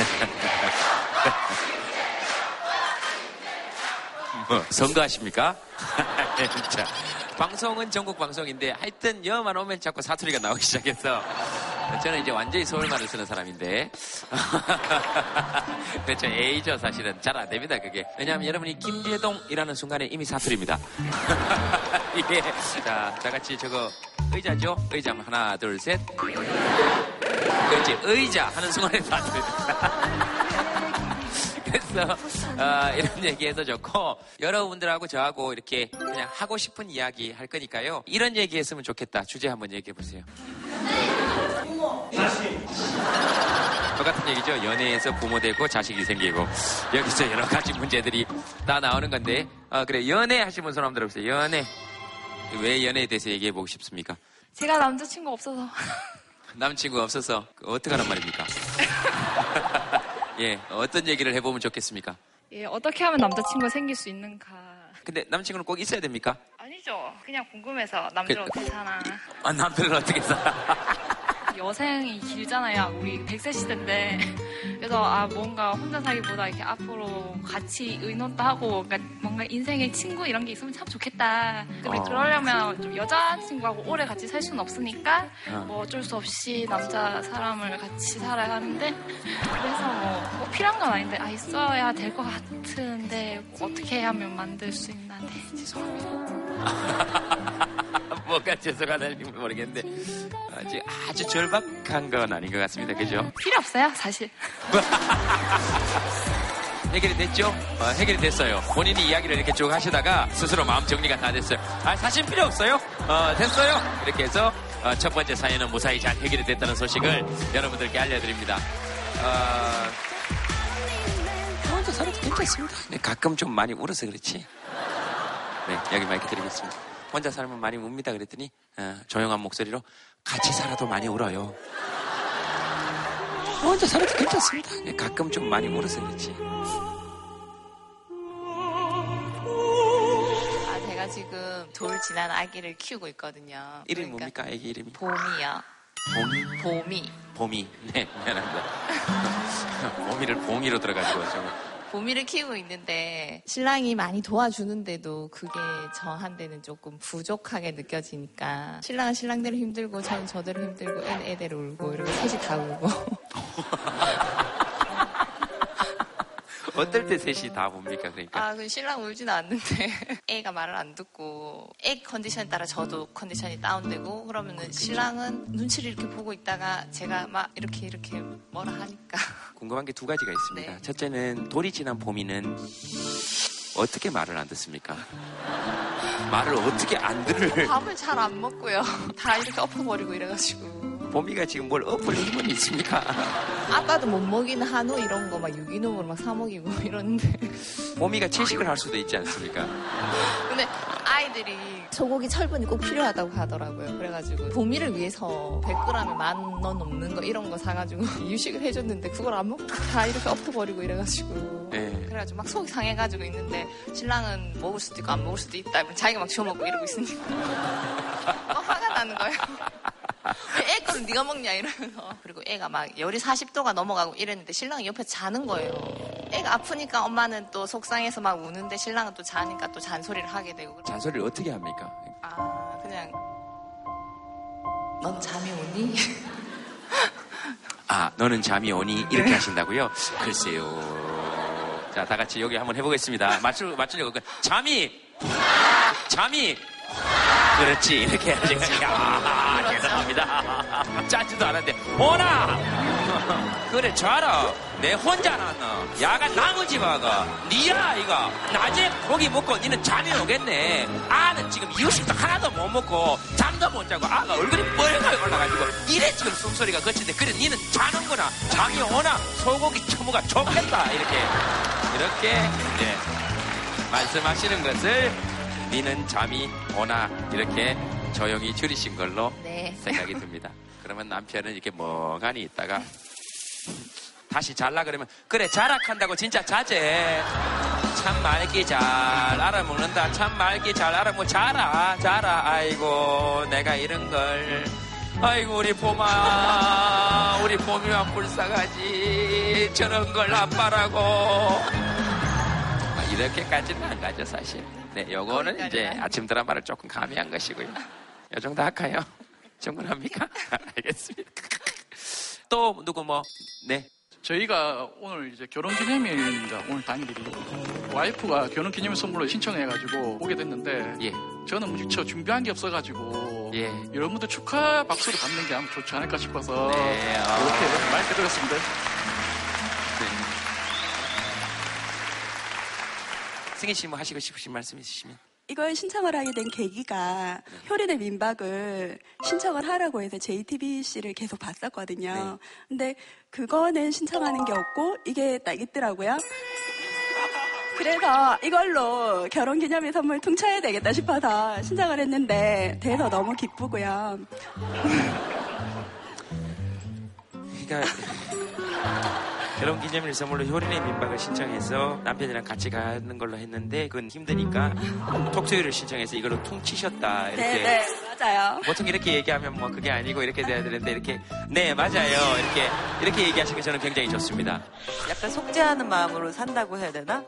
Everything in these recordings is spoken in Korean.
뭐, 선거하십니까? 자, 방송은 전국 방송인데 하여튼 여만 오면 자꾸 사투리가 나오기 시작해서 저는 이제 완전히 서울말을 쓰는 사람인데 그렇죠 A죠 사실은 잘 안 됩니다 그게 왜냐하면 여러분이 김재동이라는 순간에 이미 사투리입니다 예. 자, 다 같이 저거 의자죠? 의자 하나 둘셋 그렇지 의자 하는 순간에 사투리입니다 그래서 어, 이런 얘기해서 좋고 여러분들하고 저하고 이렇게 그냥 하고 싶은 이야기 할 거니까요. 이런 얘기 했으면 좋겠다. 주제 한번 얘기해 보세요. 똑같은 얘기죠. 연애에서 부모 되고 자식이 생기고 여기서 여러 가지 문제들이 다 나오는 건데 어, 그래 연애 손 한번 들어보세요. 연애 왜 연애에 대해서 얘기해 보고 싶습니까? 제가 남자친구 없어서 남친구 없어서 어떻게 하란 말입니까? 예, 어떤 얘기를 해보면 좋겠습니까? 예, 어떻게 하면 남자친구가 생길 수 있는가 근데 남친구는 꼭 있어야 됩니까? 아니죠 그냥 궁금해서 남들 그- 어떻게 사나 아, 남들은 어떻게 살아? 여생이 길잖아요. 우리 100세 시대인데. 그래서 아 뭔가 혼자 살기보다 이렇게 앞으로 같이 의논도 하고 그러니까 뭔가 인생의 친구 이런 게 있으면 참 좋겠다. 근데 어. 그러려면 좀 여자친구하고 오래 같이 살 수는 없으니까 어. 뭐 어쩔 수 없이 남자 사람을 같이 살아야 하는데. 그래서 뭐, 뭐 필요한 건 아닌데 아 있어야 될 것 같은데 어떻게 하면 만들 수 있나. 네 죄송합니다 뭐가 죄송하다는지 모르겠는데 아주, 아주 절박한 건 아닌 것 같습니다. 그죠? 필요 없어요 사실 해결이 됐죠? 어, 해결이 됐어요. 본인이 이야기를 이렇게 쭉 하시다가 스스로 마음 정리가 다 됐어요. 아, 사실 필요 없어요. 어, 됐어요. 이렇게 해서 어, 첫 번째 사연은 무사히 잘 해결이 됐다는 소식을 여러분들께 알려드립니다. 어, 혼자 살아도 괜찮습니다. 네, 가끔 좀 많이 울어서 그렇지. 네, 여기 마이크 드리겠습니다. 혼자 살면 많이 웁니다. 그랬더니 어, 조용한 목소리로 같이 살아도 많이 울어요. 혼자 살아도 괜찮습니다. 네, 가끔 좀 많이 울어서 그렇지. 아, 제가 지금 돌 지난 아기를 키우고 있거든요. 이름이 그러니까 뭡니까? 애기 이름이? 봄이요. 봄, 봄이. 봄이. 네, 미안합니다. 봄이를 봉이로 들어가지고 좀. 봄이를 키우고 있는데 신랑이 많이 도와주는데도 그게 저한테는 조금 부족하게 느껴지니까 신랑은 신랑대로 힘들고 저는 저대로 힘들고 애는 애대로 울고 이렇게 셋이 다 울고 어떨 때 셋이 다 봅니까? 그러니까. 아, 그 신랑 울지는 않는데 애가 말을 안 듣고 애 컨디션에 따라 저도 컨디션이 다운되고 그러면은 신랑은 눈치를 이렇게 보고 있다가 제가 막 이렇게 이렇게 뭐라 하니까 궁금한 게 두 가지가 있습니다. 네. 첫째는 돌이 지난 봄이는 어떻게 말을 안 듣습니까? 말을 어떻게 안 들을 밥을 잘 안 먹고요. 다 이렇게 엎어버리고 이래가지고. 봄이가 지금 뭘 엎을 힘은 있습니까? 아빠도 못 먹이는 한우 이런 거 막 유기농으로 막 사 먹이고 이러는데. 봄이가 채식을 할 수도 있지 않습니까? 근데 아이들이 소고기 철분이 꼭 필요하다고 하더라고요. 그래가지고 봄이를 위해서 100g에 만 원 넘는 거 이런 거 사가지고 유식을 해줬는데 그걸 안 먹고 다 이렇게 엎어버리고 이래가지고. 네. 그래가지고 막 속이 상해가지고 있는데 신랑은 먹을 수도 있고 안 먹을 수도 있다. 자기가 막 지워먹고 이러고 있으니까. 막 화가 나는 거예요. 왜애 거를 네가 먹냐 이러면서 그리고 애가 막 열이 40도가 넘어가고 이랬는데 신랑이 옆에 자는 거예요. 애가 아프니까 엄마는 또 속상해서 막 우는데 신랑은 또 자니까 또 잔소리를 하게 되고 잔소리를 어떻게 합니까? 아 그냥 넌 잠이 오니? 아, 너는 잠이 오니? 이렇게 하신다고요? 글쎄요. 자, 다 같이 여기 한번 해보겠습니다. 맞추, 맞추려고. 그, 잠이! 잠이! 그렇지. 이렇게 해야지. 야, 죄송합니다. 짜지도 않았는데. 오나! 그래, 자라. 내 혼자 났나? 야간 나머지 봐가. 니야, 이거. 낮에 고기 먹고 니는 잠이 오겠네. 아는 지금 이유식도 하나도 못 먹고 잠도 못 자고 아가 얼굴이 뻘겋게 올라가지고 이래 지금 숨소리가 거친데 그래 니는 자는구나. 잠이 오나? 소고기 처무가 좋겠다. 이렇게. 이렇게, 이제 말씀하시는 것을 니는 잠이 오나? 이렇게 조용히 줄이신 걸로 네. 생각이 듭니다. 그러면 남편은 이렇게 멍하니 있다가 다시 잘라 그러면 그래 자락한다고 진짜 자제 참 말기 잘 알아먹는다 참 말기 잘 알아먹 자라 자라 아이고 내가 이런 걸 아이고 우리 봄아 우리 봄이와 불쌍하지 저런 걸 아빠라고 아, 이렇게까지는 안 가죠 사실 네 요거는 이제. 아침 드라마를 조금 가미한 것이고요 요 정도 할까요? 충분합니까? 알겠습니다 또 누구 뭐 네 저희가 오늘 이제 결혼 기념일입니다. 오늘 당일이. 와이프가 결혼 기념일 선물로 신청해가지고 오게 됐는데 예. 저는 무척 준비한 게 없어가지고 예. 여러분들 축하 박수를 받는 게 아마 좋지 않을까 싶어서 네, 아. 이렇게 마이크 들었습니다. 승희 씨 뭐 하시고 싶으신 말씀 있으시면 이걸 신청을 하게 된 계기가 효린의 민박을 신청을 하라고 해서 JTBC를 계속 봤었거든요. 근데 그거는 신청하는 게 없고 이게 딱 있더라고요. 그래서 이걸로 결혼 기념일 선물 퉁쳐야 되겠다 싶어서 신청을 했는데 돼서 너무 기쁘고요. 그러니까 결혼 기념일 선물로 효린의 민박을 신청해서 남편이랑 같이 가는 걸로 했는데 그건 힘드니까 톡투유를 신청해서 이걸로 퉁치셨다 이렇게 네, 네, 맞아요. 보통 이렇게 얘기하면 뭐 그게 아니고 이렇게 돼야 되는데 이렇게 네 맞아요 이렇게 이렇게 얘기하시면 저는 굉장히 좋습니다. 약간 속죄하는 마음으로 산다고 해야 되나?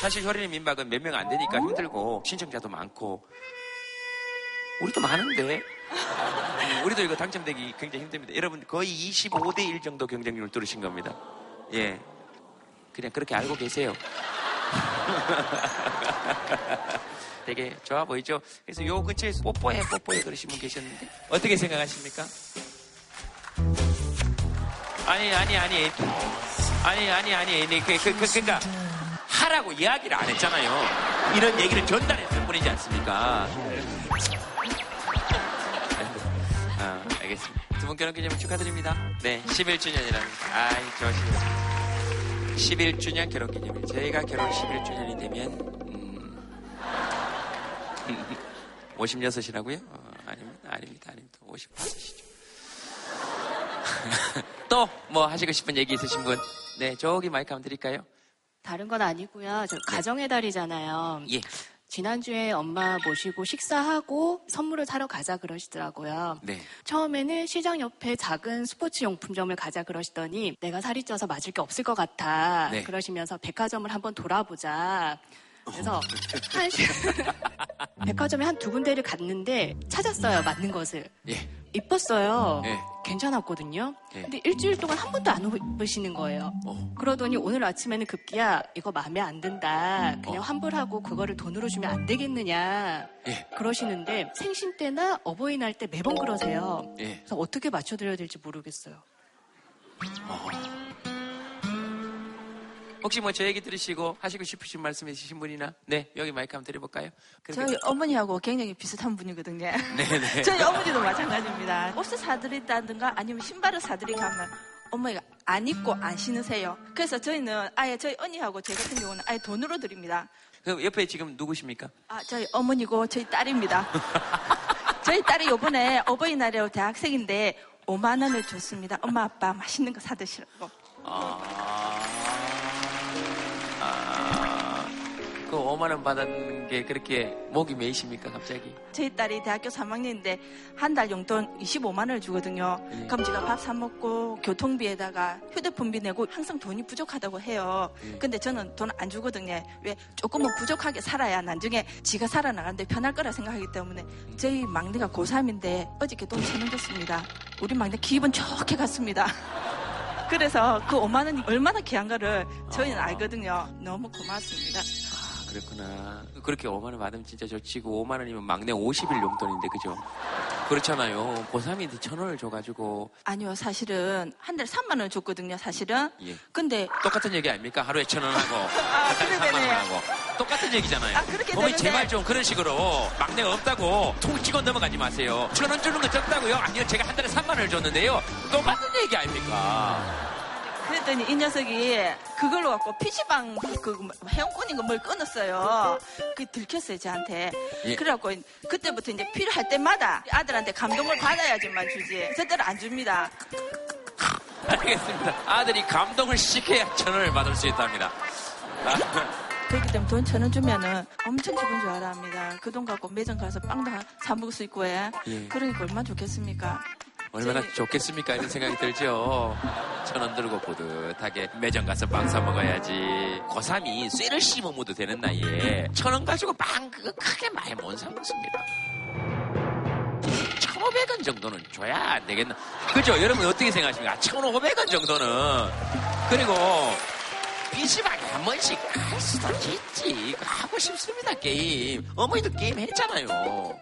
사실 효린의 민박은 몇 명 안 되니까 힘들고 신청자도 많고 우리도 많은데 음, 우리도 이거 당첨되기 굉장히 힘듭니다. 여러분 거의 25대 1 정도 경쟁률 뚫으신 겁니다. 예, 그냥 그렇게 알고 계세요. 되게 좋아 보이죠? 그래서 요 근처에서 뽀뽀해 뽀뽀해 그러신 분 계셨는데 어떻게 생각하십니까? 아니 아니 아니 아니 아니 아니 아니 그, 그, 그, 그러니까 하라고 이야기를 안 했잖아요. 이런 얘기를 전달했을 뿐이지 않습니까? 알겠습니다. 두분 결혼 기념일 축하드립니다. 네, 11주년이라는. 아이, 좋으시네요. 11주년 결혼 기념일. 저희가 결혼 11주년이 되면, 음, 56이라고요? 어, 아닙니다, 아닙니다, 아닙니다. 55이시죠. 또, 뭐 하시고 싶은 얘기 있으신 분? 네, 저기 마이크 한번 드릴까요? 다른 건 아니고요. 저 가정의 달이잖아요. 예. 지난주에 엄마 모시고 식사하고 선물을 사러 가자 그러시더라고요. 네. 처음에는 시장 옆에 작은 스포츠 용품점을 가자 그러시더니 내가 살이 쪄서 맞을 게 없을 것 같아. 네. 그러시면서 백화점을 한번 돌아보자. 그래서 한 시- 백화점에 한 두 군데를 갔는데 찾았어요. 맞는 것을. 예. 이뻤어요. 예. 괜찮았거든요. 예. 근데 일주일 동안 한 번도 안 입으시는 거예요. 어. 그러더니 오늘 아침에는 급기야 이거 마음에 안 든다. 그냥 어. 환불하고 그거를 돈으로 주면 안 되겠느냐. 예. 그러시는데 생신 때나 어버이날 때 매번 그러세요. 예. 그래서 어떻게 맞춰드려야 될지 모르겠어요. 혹시 뭐저 얘기 들으시고 하시고 싶으신 말씀 있으신 분이나 네 여기 마이크 한번 드려볼까요? 그렇게- 저희 어머니하고 굉장히 비슷한 분이거든요. 네네. 저희 어머니도 마찬가지입니다. 옷을 사드린다든가 아니면 신발을 사드리고 하면 어머니가 안 입고 안 신으세요. 그래서 저희는 아예 저희 언니하고 저 같은 경우는 아예 돈으로 드립니다. 그 옆에 지금 누구십니까? 아, 저희 어머니고 저희 딸입니다. 저희 딸이 요번에 어버이날에 대학생인데 5만 원을 줬습니다. 엄마 아빠 맛있는 거 사드시라고. 아, 아, 그 5만 원 받았는 게 그렇게 목이 메이십니까 갑자기? 저희 딸이 대학교 3학년인데 한 달 용돈 25만 원을 주거든요. 예. 그럼 제가 밥 사 먹고 교통비에다가 휴대폰비 내고 항상 돈이 부족하다고 해요. 예. 근데 저는 돈 안 주거든요. 왜 조금은 부족하게 살아야 나중에 지가 살아나가는데 편할 거라 생각하기 때문에 저희 막내가 고3인데 어저께 돈 천원 줬습니다. 우리 막내 기분 좋게 갔습니다. 그래서 그 5만 원이 얼마나 귀한 거를 저희는 알거든요. 너무 고맙습니다. 아 그렇구나. 그렇게 5만 원 받으면 진짜 좋지. 그 5만 원이면 막내 50일 용돈인데 그죠? 그렇잖아요. 고3인데 천 원을 줘가지고 아니요, 사실은 한 달에 3만 원 줬거든요, 사실은. 예. 근데 똑같은 얘기 아닙니까? 하루에 천 원 하고 아, 한 달에 그래 3만 원 되네요. 하고 똑같은 얘기잖아요. 아, 그렇게 몸이 되는데. 제발 좀 그런 식으로 막내가 없다고 통 찍어 넘어가지 마세요. 천 원 주는 거 적다고요? 아니요, 제가 한 달에 3만 원을 줬는데요. 똑같은 얘기 아닙니까? 그랬더니 이 녀석이 그걸로 갖고 PC방 그 회원권인가 뭘 끊었어요. 그게 들켰어요, 저한테. 예. 그래갖고 그때부터 이제 필요할 때마다 아들한테 감동을 받아야지만 주지. 저대로 안 줍니다. 알겠습니다. 아들이 감동을 시켜야 천 원을 받을 수 있답니다. 아, 그렇기 때문에 돈 천 원 주면은 엄청 기분 좋아라 합니다. 그 돈 갖고 매점 가서 빵도 하- 사 먹을 수 있고, 예. 예. 그러니까 얼마나 좋겠습니까? 얼마나 좋겠습니까? 이런 생각이 들죠. 천 원 들고 뿌듯하게 매점 가서 빵 사 먹어야지. 고3이 쇠를 씹어 먹어도 되는 나이에 천 원 가지고 빵 그거 크게 많이 못사 먹습니다. 1,500원 정도는 줘야 안 되겠나. 그죠? 여러분 어떻게 생각하십니까? 1,500원 정도는. 그리고 PC방에 한 번씩 갈 수도 있지. 하고 싶습니다, 게임. 어머니도 게임 했잖아요.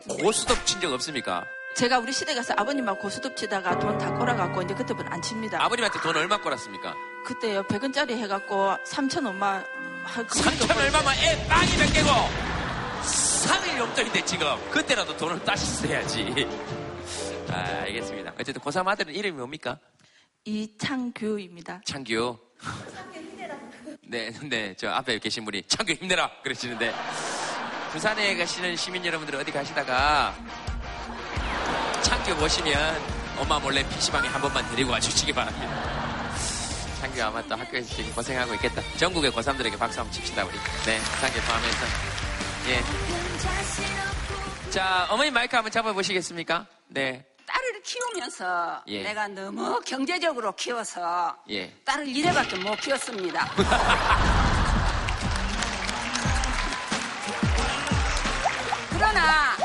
고스톱 친적 없습니까? 제가 우리 시댁 가서 아버님하고 고수톱 치다가 돈 다 꼬라갖고 이제 그때부터 안 칩니다. 아버님한테 돈 얼마 꼬랐습니까? 그때요, 100원짜리 해갖고 3천 얼마. 하- 그 정도 3천 얼마면 애 빵이 몇 개고 3일 용돈인데 지금 그때라도 돈을 따셨어야지 아 알겠습니다 어쨌든 고3 아들은 이름이 뭡니까? 이창규입니다. 창규 네, 네, 저 앞에 계신 분이 창규 힘내라 그러시는데 부산에 가시는 시민 여러분들 어디 가시다가 창규 보시면 엄마 몰래 PC방에 한 번만 데리고 와주시기 바랍니다. 창규 아마 또 학교에서 지금 고생하고 있겠다. 전국의 고3들에게 박수 한번 칩시다, 우리. 네, 창규 포함해서. 예. 자, 어머니 마이크 한번 잡아보시겠습니까? 네, 딸을 키우면서 예. 내가 너무 경제적으로 키워서 예. 딸을 이래밖에 못 키웠습니다. 그러나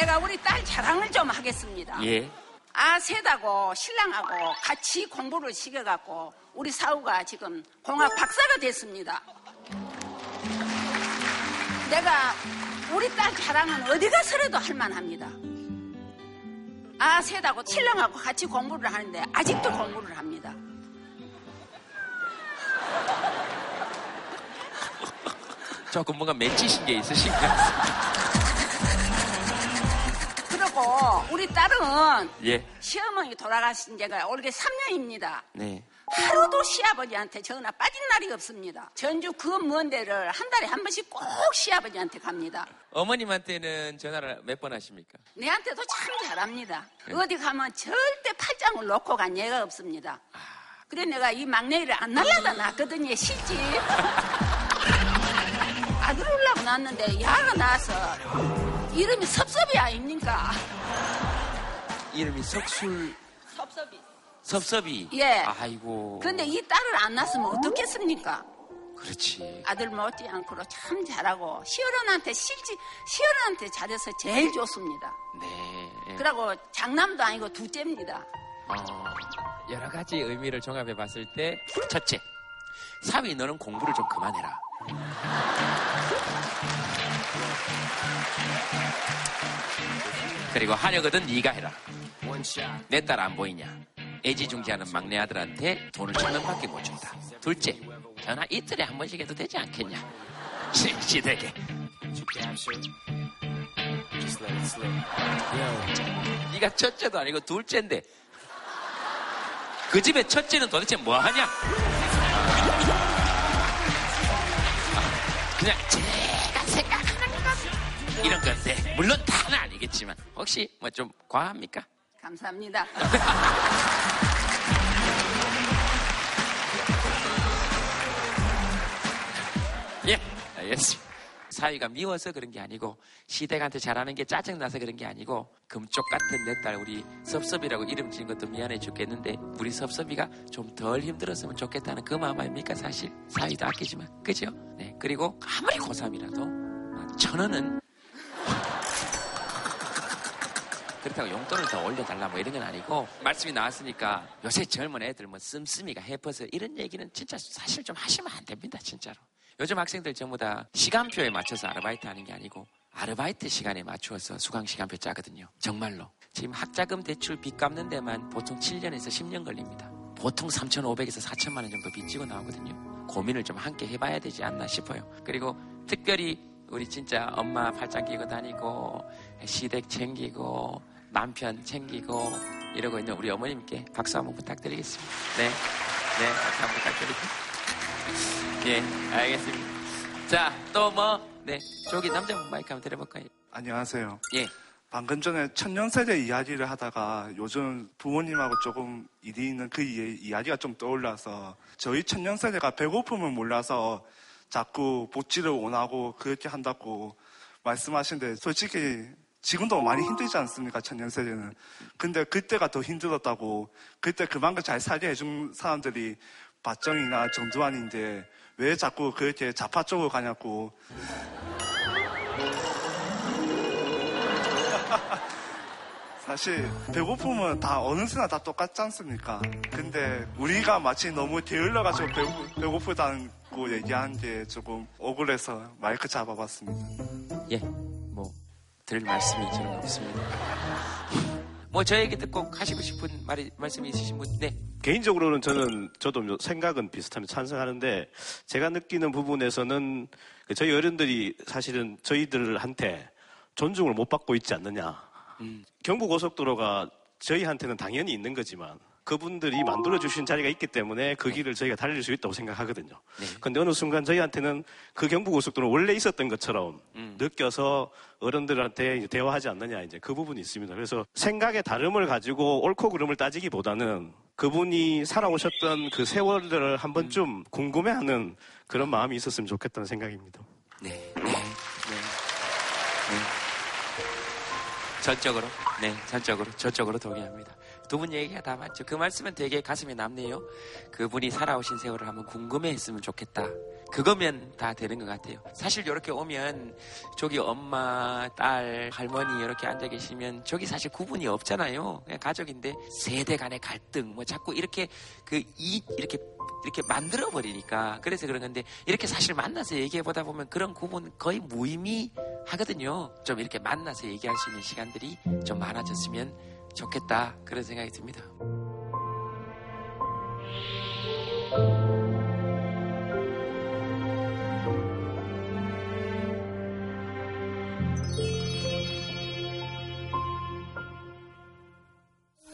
내가 우리 딸 자랑을 좀 하겠습니다. 예. 아세다고 신랑하고 같이 공부를 시켜갖고 우리 사우가 지금 공학 박사가 됐습니다. 내가 우리 딸 자랑은 어디 가서라도 할만합니다. 아세다고 신랑하고 같이 공부를 하는데 아직도 공부를 합니다. 조금 뭔가 맺히신 게 있으신가요? 그리고 우리 딸은 예. 시어머니 돌아가신 지가 올해 3년입니다. 네. 하루도 시아버지한테 전화 빠진 날이 없습니다. 전주 그 먼 데를 한 달에 한 번씩 꼭 시아버지한테 갑니다. 어머님한테는 전화를 몇 번 하십니까? 내한테도 참 잘합니다. 네. 어디 가면 절대 팔짱을 놓고 간 예가 없습니다. 그래 내가 이 막내를 안 날라다 놨거든요, 실지. 아들 올라고 낳았는데 야가 나서 이름이 섭섭이 아닙니까? 이름이 석술, 섭섭이. 섭섭이. 예. 아이고. 근데 이 딸을 안 낳았으면 어떻겠습니까? 그렇지. 아들 못지않고 참 잘하고 시어른한테 실지 시어른한테 잘해서 제일 좋습니다. 네. 예. 그리고 장남도 아니고 둘째입니다. 어, 여러 가지 의미를 종합해 봤을 때 첫째, 사위 너는 공부를 좀 그만해라. 그리고 하려거든 네가 해라. 내 딸 안 보이냐? 애지중지하는 막내 아들한테 돈을 천 원밖에 못 준다. 둘째, 전화 이틀에 한 번씩 해도 되지 않겠냐? 시, 시댁에. 네가 첫째도 아니고 둘째인데 그 집의 첫째는 도대체 뭐 하냐? 그냥 제가 생각하는 것 이런 건데 물론 다는 아니겠지만 혹시 뭐 좀 과합니까? 감사합니다. 예, 알겠습니다. 사위가 미워서 그런 게 아니고 시댁한테 잘하는 게 짜증나서 그런 게 아니고 금쪽 같은 내 딸 우리 섭섭이라고 이름 지은 것도 미안해 죽겠는데 우리 섭섭이가 좀 덜 힘들었으면 좋겠다는 그 마음 아닙니까? 사실 사위도 아끼지만. 그죠? 네. 그리고 아무리 고3이라도 천 원은 그렇다고 용돈을 더 올려달라 뭐 이런 건 아니고 말씀이 나왔으니까 요새 젊은 애들 뭐 씀씀이가 해퍼서 이런 얘기는 진짜 사실 좀 하시면 안 됩니다 진짜로 요즘 학생들 전부 다 시간표에 맞춰서 아르바이트 하는 게 아니고 아르바이트 시간에 맞추어서 수강 시간표 짜거든요. 정말로. 지금 학자금 대출 빚 갚는 데만 보통 7년에서 10년 걸립니다. 보통 3,500에서 4천만 원 정도 빚 지고 나오거든요. 고민을 좀 함께 해봐야 되지 않나 싶어요. 그리고 특별히 우리 진짜 엄마 팔짱 끼고 다니고 시댁 챙기고 남편 챙기고 이러고 있는 우리 어머님께 박수 한번 부탁드리겠습니다. 네, 네, 박수 한번 부탁드릴게요. 예, 알겠습니다. 자, 또 뭐, 네, 저기 남자분 마이크 한번 드려볼까요? 안녕하세요. 예, 방금 전에 천년세대 이야기를 하다가 요즘 부모님하고 조금 일이 있는 그 이- 이야기가 좀 떠올라서 저희 천년세대가 배고픔을 몰라서 자꾸 복지를 원하고 그렇게 한다고 말씀하시는데 솔직히 지금도 많이 힘들지 않습니까? 천년세대는. 근데 그때가 더 힘들었다고 그때 그만큼 잘 살게 해준 사람들이 박정희나 정두환인데 왜 자꾸 그렇게 좌파 쪽으로 가냐고. 사실 배고픔은 다 어느 순간 다 똑같지 않습니까? 근데 우리가 마치 너무 게을러가지고 배고, 배고프다고 얘기하는 게 조금 억울해서 마이크 잡아봤습니다. 예, 뭐 드릴 말씀이 저는 없습니다. 뭐저 얘기 듣고 하시고 싶은 말이 말씀이 있으신 분, 네. 개인적으로는 저는 저도 뭐 생각은 비슷하면 찬성하는데 제가 느끼는 부분에서는 그 저희 어른들이 사실은 저희들한테 존중을 못 받고 있지 않느냐. 경부고속도로가 저희한테는 당연히 있는 거지만 그분들이 만들어주신 자리가 있기 때문에 그 길을 저희가 달릴 수 있다고 생각하거든요. 근데 어느 순간 저희한테는 그 경부고속도로 원래 있었던 것처럼 느껴서 어른들한테 대화하지 않느냐 이제 그 부분이 있습니다. 그래서 생각의 다름을 가지고 옳고 그름을 따지기보다는 그분이 살아오셨던 그 세월들을 한 번쯤 궁금해하는 그런 마음이 있었으면 좋겠다는 생각입니다. 네, 네, 네. 네. 전적으로, 네, 전적으로, 저쪽으로 동의합니다. 두 분 얘기가 다 맞죠. 그 말씀은 되게 가슴에 남네요. 그분이 살아오신 세월을 한번 궁금해 했으면 좋겠다. 그거면 다 되는 것 같아요. 사실 이렇게 오면 저기 엄마, 딸, 할머니 이렇게 앉아 계시면 저기 사실 구분이 없잖아요. 그냥 가족인데 세대 간의 갈등, 뭐 자꾸 이렇게 그 이, 이렇게 이렇게 만들어 버리니까 그래서 그런 건데 이렇게 사실 만나서 얘기해 보다 보면 그런 구분 거의 무의미하거든요. 좀 이렇게 만나서 얘기할 수 있는 시간들이 좀 많아졌으면 좋겠다 그런 생각이 듭니다.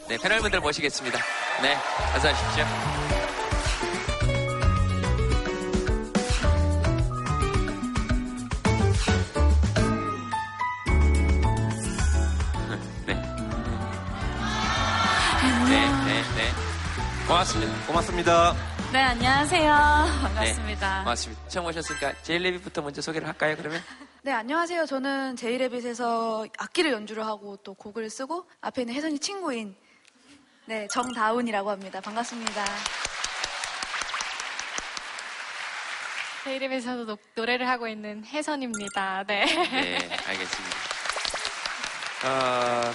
네, 패널분들 모시겠습니다. 네, 어서 오십시오. 고맙습니다. 고맙습니다. 네, 안녕하세요. 반갑습니다. 네, 고맙습니다. 처음 오셨으니까 제일레비부터 먼저 소개를 할까요, 그러면? 네, 안녕하세요. 저는 제이레빗에서 악기를 연주를 하고 또 곡을 쓰고 앞에 있는 혜선이 친구인 네, 정다운이라고 합니다. 반갑습니다. 제 이름에서도 노래를 하고 있는 혜선입니다. 네. 네, 알겠습니다. 어,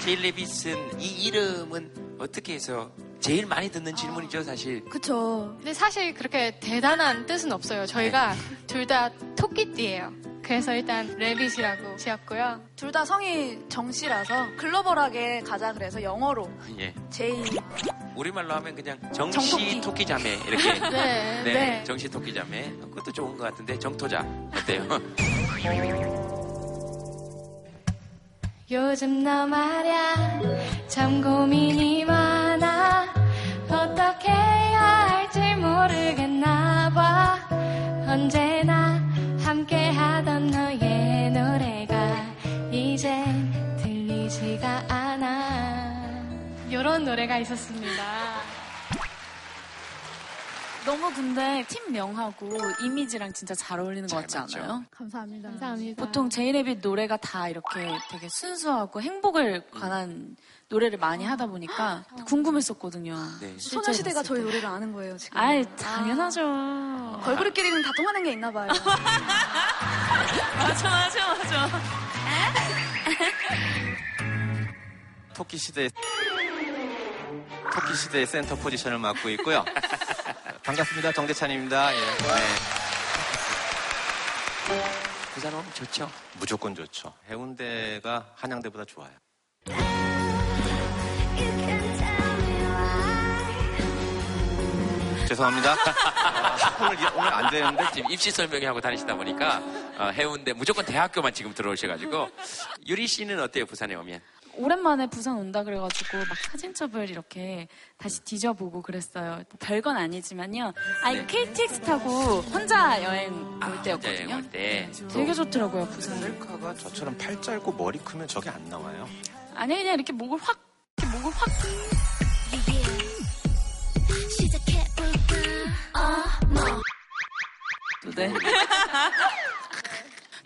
제일레빗은 이 이름은 어떻게 해서 제일 많이 듣는 질문이죠, 사실. 그쵸. 근데 사실 그렇게 대단한 뜻은 없어요. 저희가 둘 다 토끼띠예요. 그래서 일단 레빗이라고 지었고요. 둘 다 성이 정씨라서 글로벌하게 가자 그래서 영어로 예. 제이 우리말로 하면 그냥 정시 정토끼. 토끼 자매 이렇게. 네, 네. 정시 토끼 자매. 그것도 좋은 것 같은데 정토자 어때요? 요즘 너 말야 참 고민이 많아 어떻게 해야 할지 모르겠나 봐. 언제나 함께 하던 너의 노래가 이젠 들리지가 않아. 요런 노래가 있었습니다. 너무 근데 팀명하고 이미지랑 진짜 잘 어울리는 것 같지 맞죠? 않아요? 감사합니다. 감사합니다. 보통 제이레빗 노래가 다 이렇게 되게 순수하고 행복을 관한 노래를 많이 하다 보니까 궁금했었거든요. 네. 소녀시대가 저희 노래를 아는 거예요, 지금. 아이, 당연하죠. 걸그룹끼리는 다 통하는 게 있나 봐요. 맞아, 맞아, 맞아. 토끼 시대 토끼 시대의 센터 포지션을 맡고 있고요. 반갑습니다. 정대찬입니다. 예. 네. 부산 오면 좋죠. 무조건 좋죠. 해운대가 한양대보다 좋아요. 죄송합니다. 오늘, 오늘 안 되는데 지금 입시 설명회 하고 다니시다 보니까 어, 해운대 무조건 대학교만 지금 들어오셔가지고 유리 씨는 어때요 부산에 오면? 오랜만에 부산 온다 그래가지고 막 사진첩을 이렇게 다시 뒤져보고 그랬어요. 뭐 별건 아니지만요. 아니 네. KTX 타고 혼자 여행 올 혼자 때였거든요. 여행 올 때. 되게 좋더라고요 부산. 셀카가 저처럼 팔 짧고 머리 크면 저게 안 나와요. 아니 그냥 이렇게 목을 확 목을 확 네.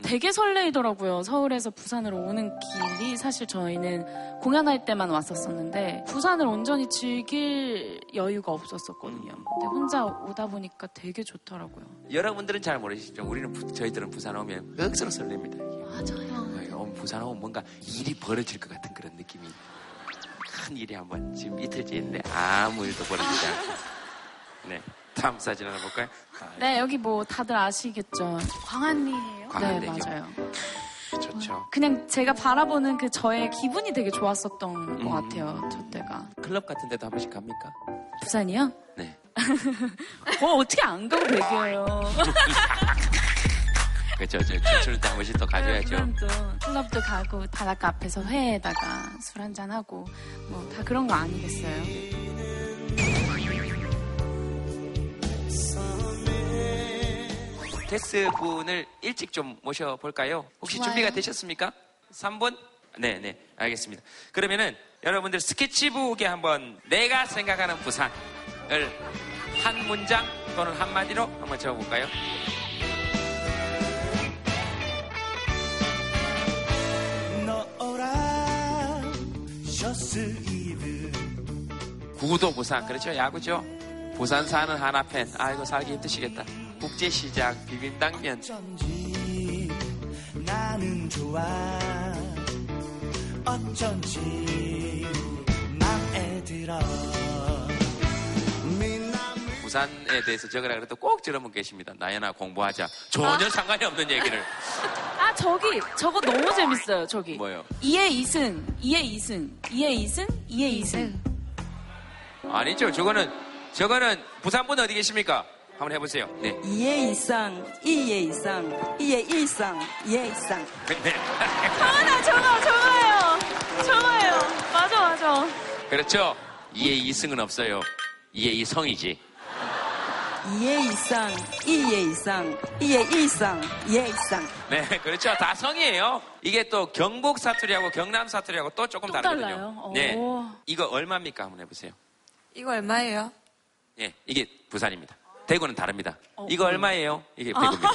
되게 설레이더라고요. 서울에서 부산으로 오는 길이 사실 저희는 공연할 때만 왔었었는데 부산을 온전히 즐길 여유가 없었었거든요. 근데 혼자 오다 보니까 되게 좋더라고요. 여러분들은 잘 모르시죠. 우리는 부- 저희들은 부산 오면 억수로 설렙니다. 맞아요. 여기 오면 부산 오면 뭔가 일이 벌어질 것 같은 그런 느낌이 큰 일이 한번 지금 이틀째 있는데 아무 일도 벌어지지 않고 네 다음 사진 하나 볼까요? 네, 여기 뭐 다들 아시겠죠? 광안리예요? 광안대교. 네, 맞아요. 좋죠. 그냥 제가 바라보는 그 저의 기분이 되게 좋았었던 음. 것 같아요. 저 때가. 클럽 같은 데도 한 번씩 갑니까? 부산이요? 네. 어, 어떻게 안 가고 배겨요. 그렇죠. 때한 번씩 또 가져야죠. 부산도 클럽도 가고 바닷가 앞에서 회에다가 술 한잔 하고 뭐 다 그런 거 아니겠어요? 게스트 분을 일찍 좀 모셔볼까요? 혹시 좋아요. 준비가 되셨습니까? 3분? 네, 네, 알겠습니다. 그러면은 여러분들 스케치북에 한번 내가 생각하는 부산을 한 문장 또는 한마디로 한번 적어볼까요? 구도 부산, 그렇죠? 야구죠? 부산 사는 하나팬, 아이고 살기 힘드시겠다. 국제시장, 비빔당면. 나는 좋아 어쩐지 맘에 들어 부산에 대해서 적으라 그래도 꼭 저런 분 계십니다. 나연아 공부하자. 전혀 상관이 없는 얘기를. 아 저기 저거 너무 재밌어요. 저기 뭐요? 2의 2승, 2의 2승, 2의 2승, 2의 2승. 아니죠. 저거는 저거는 부산 분 어디 계십니까? 한번 해보세요. 네. 2의 이상, 2의 이상, 2의 일상, 2의 이상. 네. 저거다 저거 저거예요. 저거예요. 맞아 맞아. 그렇죠. 2의 2승은 없어요. 2의 2성이지. 2의 이상, 2의 이상, 2의 일상, 2의 일상. 네, 그렇죠. 다 성이에요. 이게 또 경북 사투리하고 경남 사투리하고 또 조금 또 다르거든요. 달라요? 네. 오. 이거 얼마입니까? 한번 해보세요. 이거 얼마예요? 예, 이게 부산입니다. 대구는 다릅니다. 어, 이거 얼마예요? 이게 대구입니다.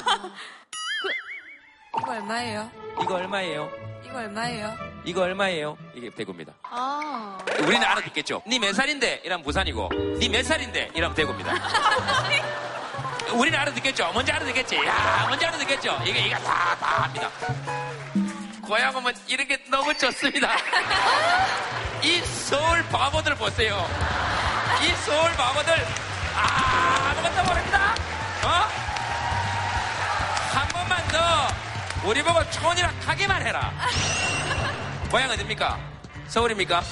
이거 얼마예요? 이거 얼마예요? 이거 얼마예요? 이거 얼마예요? 이게 대구입니다. 아. 우리는 알아듣겠죠. 니 몇 살인데? 이러면 부산이고, 니 몇 살인데? 이러면 대구입니다. 우리는 알아듣겠죠. 먼저 알아듣겠지. 야, 먼저 알아듣겠죠. 이게, 이게 다, 다 합니다. 고향 오면 이런 게 너무 좋습니다. 이 서울 바보들 보세요. 이 서울 바보들, 아무것도 모릅니다. 어? 한 번만 더, 우리 보고 촌이라 하기만 해라. 고향 어딥니까? 서울입니까?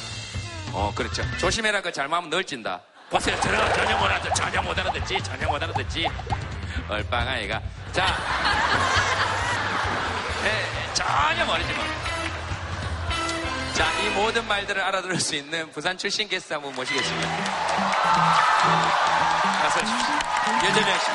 어, 그렇죠. 조심해라. 그 잘못하면 널진다. 보세요. 전혀, 전혀 못 알아듣, 전혀 못 알아듣지. 전혀 못 알아듣지. 얼빵아, 얘가. 자. 네, 전혀 모르지 뭐. 자, 이 모든 말들을 알아들을 수 있는 부산 출신 게스트 한 분 모시겠습니다. 어서 오십시오. 윤재명 씨.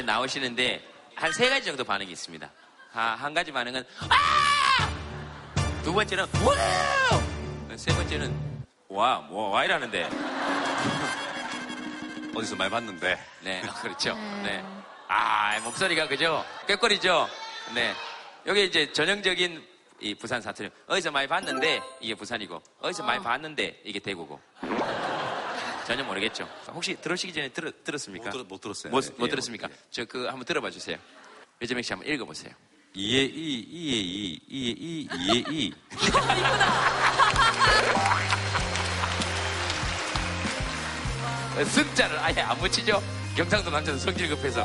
이렇게 나오시는데 한 세 가지 정도 반응이 있습니다. 아, 한 가지 반응은 아! 두 번째는 와우! 세 번째는 와, 뭐, 와 이라는데. 어디서 많이 봤는데. 네, 그렇죠. 네. 아, 목소리가 그죠? 꾀꼬리죠? 네. 여기 이제 전형적인 이 부산 사투리. 어디서 많이 봤는데 이게 부산이고, 어디서 많이 봤는데 이게 대구고. 전혀 모르겠죠. 혹시 들으시기 전에 들, 들었습니까? 못, 들었, 못 들 었어요. 못, 못 예, 들었습니까? 저그 한번 들어봐 주세요. 요즘에 씨 한번 읽어보세요. 2의 2, 2의 2, 2의 2, 2의 2. 승자를 아예 안 붙이죠? 경상도 남자는 성질 급해서.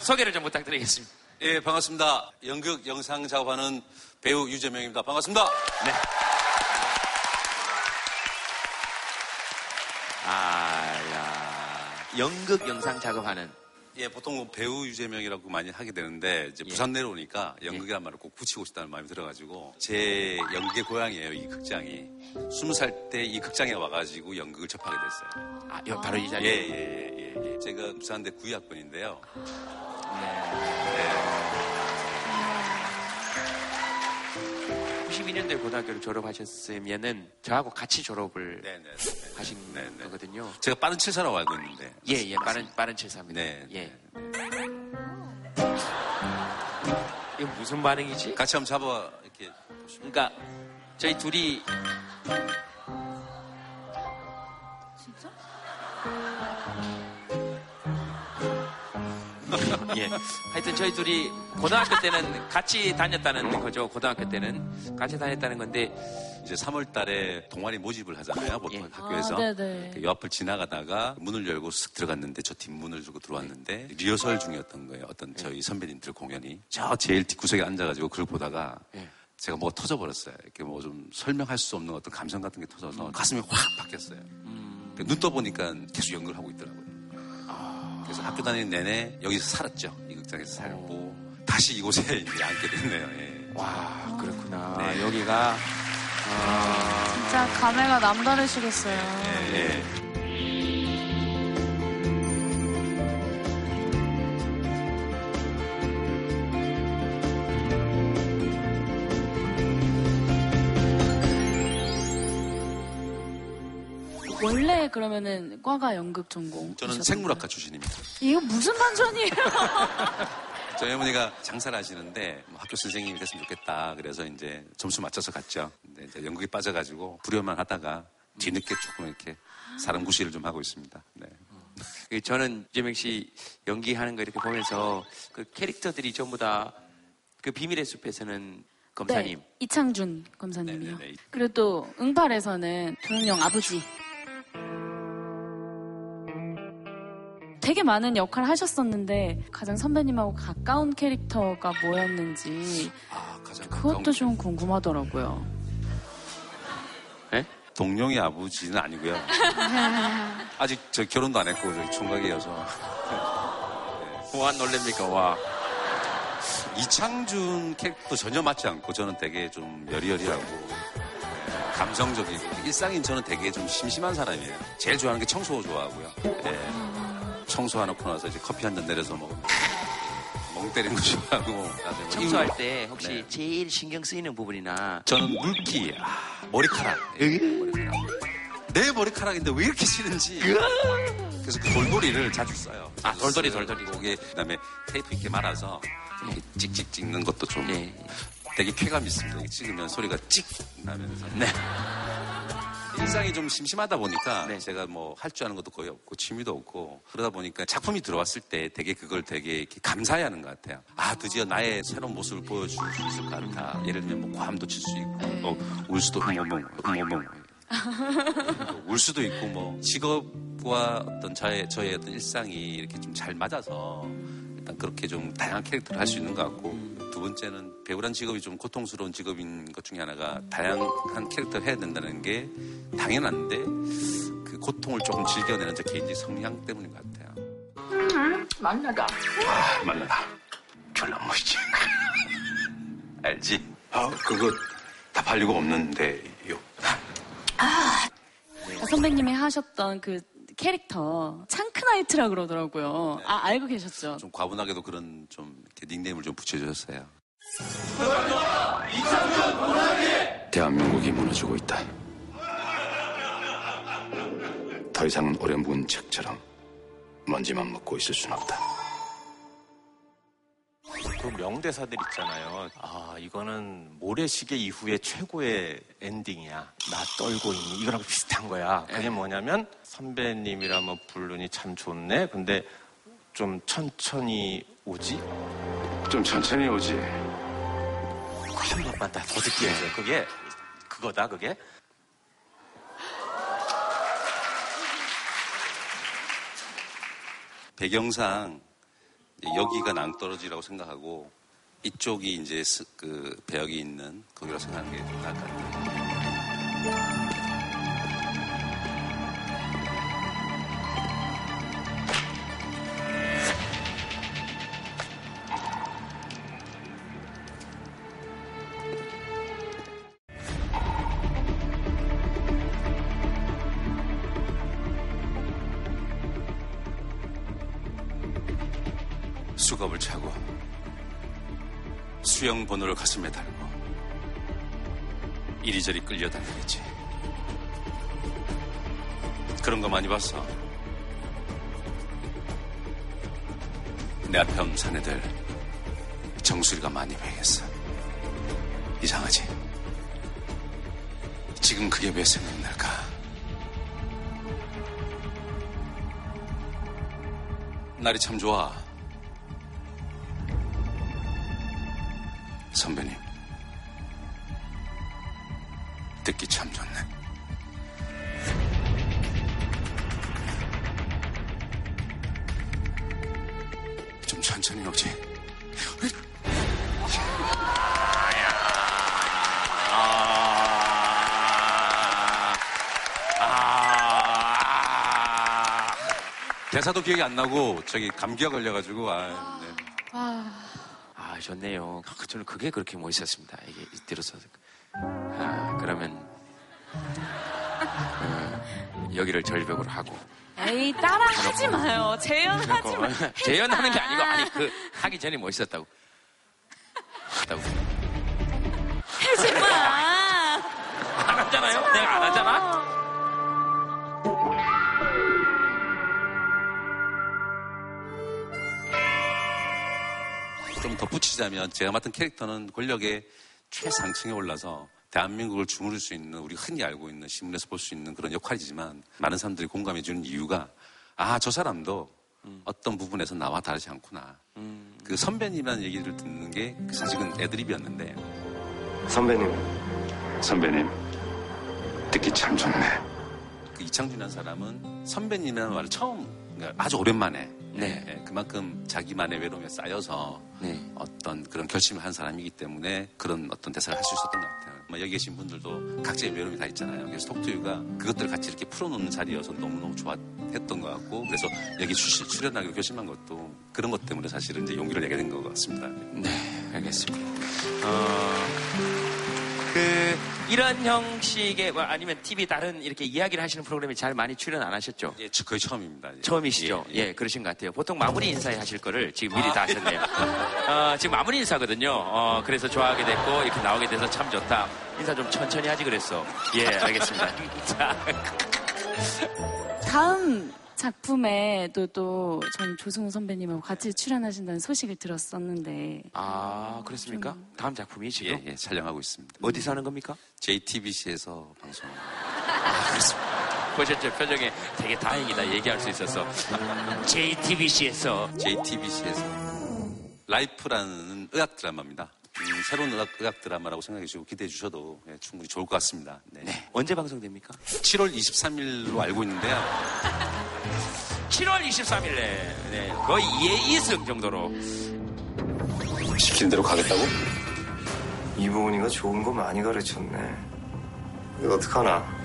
소개를 좀 부탁드리겠습니다. 예, 반갑습니다. 연극 영상 작업하는 배우 유재명입니다. 반갑습니다. 네. 아, 야. 연극 영상 작업하는. 예, 보통 뭐 배우 유재명이라고 많이 하게 되는데 이제 부산 내려오니까 연극이라는 말을 꼭 붙이고 싶다는 마음이 들어가지고 제 연극의 고향이에요, 이 극장이. 스무 살 때 이 극장에 와가지고 연극을 접하게 됐어요. 아, 여- 바로 이 예, 자리에? 예, 예, 예, 예. 제가 부산대 구의학번인데요. 82년도에 고등학교를 졸업하셨으면은 저하고 같이 졸업을 네, 하신 거거든요. 제가 빠른 7사라고 알고 있는데. 예, 예, 빠른 빠른 73입니다. 네. 예. 이거 무슨 반응이지? 같이 한번 잡아 이렇게. 그러니까 저희 둘이 예. 하여튼 저희 둘이 고등학교 때는 같이 다녔다는 거죠. 고등학교 때는 같이 다녔다는 건데 이제 3월 달에 동아리 모집을 하잖아요. 보통 학교에서. 아. 그 옆을 지나가다가 문을 열고 쓱 들어갔는데 저 뒷문을 주고 들어왔는데 리허설 중이었던 거예요. 어떤 저희 선배님들 공연이. 저 제일 뒷구석에 앉아가지고 그걸 보다가 제가 뭐가 터져버렸어요. 이렇게 뭐 좀 설명할 수 없는 어떤 감성 같은 게 터져서 가슴이 확 바뀌었어요. 그눈 떠보니까 계속 연극을 하고 있더라고요. 그래서 학교 다니는 내내 여기서 살았죠. 이 극장에서 살고 다시 이곳에 이제 앉게 됐네요. 예. 와 그렇구나. 네. 여기가 아, 진짜 감회가 남다르시겠어요. 예. 원래 그러면은 과가 연극 전공. 저는 생물학과 출신입니다. 이거 무슨 반전이에요? 저희 어머니가 장사를 하시는데 뭐 학교 선생님이 됐으면 좋겠다. 그래서 이제 점수 맞춰서 갔죠. 근데 이제 연극에 빠져가지고 불효만 하다가 뒤늦게 조금 이렇게 사람 구실을 좀 하고 있습니다. 네. 그 저는 이재명 씨 연기하는 거 이렇게 보면서 그 캐릭터들이 전부 다 그 비밀의 숲에서는 검사님. 네, 이창준 검사님이요. 네네네. 그리고 또 응팔에서는 도영령 아버지. 되게 많은 역할을 하셨었는데 가장 선배님하고 가까운 캐릭터가 뭐였는지 아, 가장 그것도 좀 궁금하더라고요. 네? 동룡의 아버지는 아니고요. 아직 저 결혼도 안 했고 저희 총각이어서. 뭐가 놀랍니까? 와. 이창준 캐릭터 전혀 맞지 않고 저는 되게 좀 여리여리하고 예, 감성적이고 일상인 저는 되게 좀 심심한 사람이에요. 제일 좋아하는 게 청소 좋아하고요. 예. 청소해놓고 나서 이제 커피 한 잔 내려서 먹으면 멍 때리는 거 좋아하고 뭐 청소할 때 혹시 네. 제일 신경 쓰이는 부분이나 저는 물기, 아, 머리카락. 예, 머리카락. 내 머리카락인데 왜 이렇게 싫은지. 그래서 그 돌돌이를 자주 써요. 아, 돌돌이. 돌돌이. 거기에 그다음에 테이프 이렇게 말아서 이렇게 찍찍 찍는 것도 좀 예. 되게 쾌감 있습니다. 찍으면 소리가 찍 나면서. 네. 일상이 좀 심심하다 보니까 네. 제가 뭐 할 줄 아는 것도 거의 없고 취미도 없고 그러다 보니까 작품이 들어왔을 때 되게 그걸 되게 이렇게 감사해 하는 것 같아요. 아 드디어 나의 새로운 모습을 보여줄 수 있을 것 같아. 예를 들면 뭐 고함도 칠 수 있고 어, 울 수도 어머머 어머머 울 수도 있고 뭐 직업과 어떤 저의 저의 어떤 일상이 이렇게 좀 잘 맞아서 일단 그렇게 좀 다양한 캐릭터를 할 수 있는 것 같고 두 번째는 배우란 직업이 좀 고통스러운 직업인 것 중에 하나가 다양한 캐릭터를 해야 된다는 게 당연한데 그 고통을 조금 즐겨내는 저 개인적 성향 때문인 것 같아요. 만나다. 아 만나다. 졸라 멋있지. 알지? 아 그거 다 팔리고 없는데요. 아, 선배님이 하셨던 그 캐릭터 창크나이트라 그러더라고요. 아 알고 계셨죠? 좀 과분하게도 그런 좀 이렇게 닉네임을 좀 붙여주셨어요. 대한민국이 무너지고 있다. 더 이상은 오래 묵은 책처럼 먼지만 먹고 있을 순 없다. 그 명대사들 있잖아요. 아, 이거는 모래시계 이후의 최고의 엔딩이야. 나 떨고 있니? 이거랑 비슷한 거야. 그게 뭐냐면 선배님이라면 부르니 참 좋네. 근데 좀 천천히 오지? 좀 천천히 오지. 한 번만 더 듣게 해줘. 그게 그거다, 그게. 배경상 여기가 낭떠러지라고 생각하고 이쪽이 이제 스- 그 배역이 있는 거기라고 생각하는 게 나을 것 같아요. 가슴에 달고 이리저리 끌려다니겠지. 그런 거 많이 봤어. 내 앞에 온 사내들 정수리가 많이 베겠어. 이상하지? 지금 그게 왜 생각날까? 날이 참 좋아. 선배님. 듣기 참 좋네. 좀 천천히 오지. 아, 대사도 기억이 안 나고 저기 감기가 걸려가지고. 아, 좋네요. 아, 저는 그게 그렇게 멋있었습니다. 이게 들어서. 아, 그러면, 어, 여기를 절벽으로 하고. 에이, 따라 하지 마요. 재연하지 마. 재연하는 게 아니고, 아니, 그, 하기 전에 멋있었다고. 했다고. 하지 마. 안 하잖아요? 내가 안 하잖아? 덧붙이자면 제가 맡은 캐릭터는 권력의 최상층에 올라서 대한민국을 주무를 수 있는 우리 흔히 알고 있는 신문에서 볼 수 있는 그런 역할이지만 많은 사람들이 공감해 주는 이유가 아 저 사람도 어떤 부분에서 나와 다르지 않구나. 그 선배님이라는 얘기를 듣는 게 사실은 애드립이었는데 선배님, 선배님, 듣기 참 좋네. 그 이창준이라는 사람은 선배님이라는 말을 처음 그러니까 아주 오랜만에 네. 예, 그만큼 자기만의 외로움에 쌓여서 어떤 그런 결심을 한 사람이기 때문에 그런 어떤 대사를 할 수 있었던 것 같아요. 뭐 여기 계신 분들도 각자의 외로움이 다 있잖아요. 그래서 톡투유가 그것들을 같이 이렇게 풀어놓는 자리여서 너무너무 좋았던 것 같고 그래서 여기 출- 출연하기로 결심한 것도 그런 것 때문에 사실은 이제 용기를 내게 된 것 같습니다. 네, 알겠습니다. 어, 그, 이런 형식의, 뭐 아니면 TV 다른 이렇게 이야기를 하시는 프로그램에 잘 많이 출연 안 하셨죠? 예, 저- 거의 처음입니다. 예. 처음이시죠? 예, 예, 그러신 것 같아요. 보통 마무리 인사에 하실 거를 지금 미리 다 하셨네요. 어, 지금 마무리 인사거든요. 어, 그래서 좋아하게 됐고, 이렇게 나오게 돼서 참 좋다. 인사 좀 천천히 하지 그랬어. 예, 알겠습니다. 자, 다음 작품에도 또전 조승우 선배님하고 같이 출연하신다는 소식을 들었었는데 아, 그렇습니까? 다음 작품이 지금? 예, 예, 촬영하고 있습니다. 어디서 하는 겁니까? JTBC에서 방송. 아, 그렇습니다. 보셨죠? 표정에 되게 다행이다 얘기할 수 있어서. JTBC에서. JTBC에서 라이프라는 의학 드라마입니다. 음, 새로운 의학, 의학 드라마라고 생각해 주시고 기대해 주셔도 예, 충분히 좋을 것 같습니다. 네. 언제 방송됩니까? 7월 23일로 알고 있는데요. 7월 23일에 네, 거의 2의 2승 정도로 시킨 대로 가겠다고? 이보은이가 좋은 거 많이 가르쳤네. 이거 어떡하나?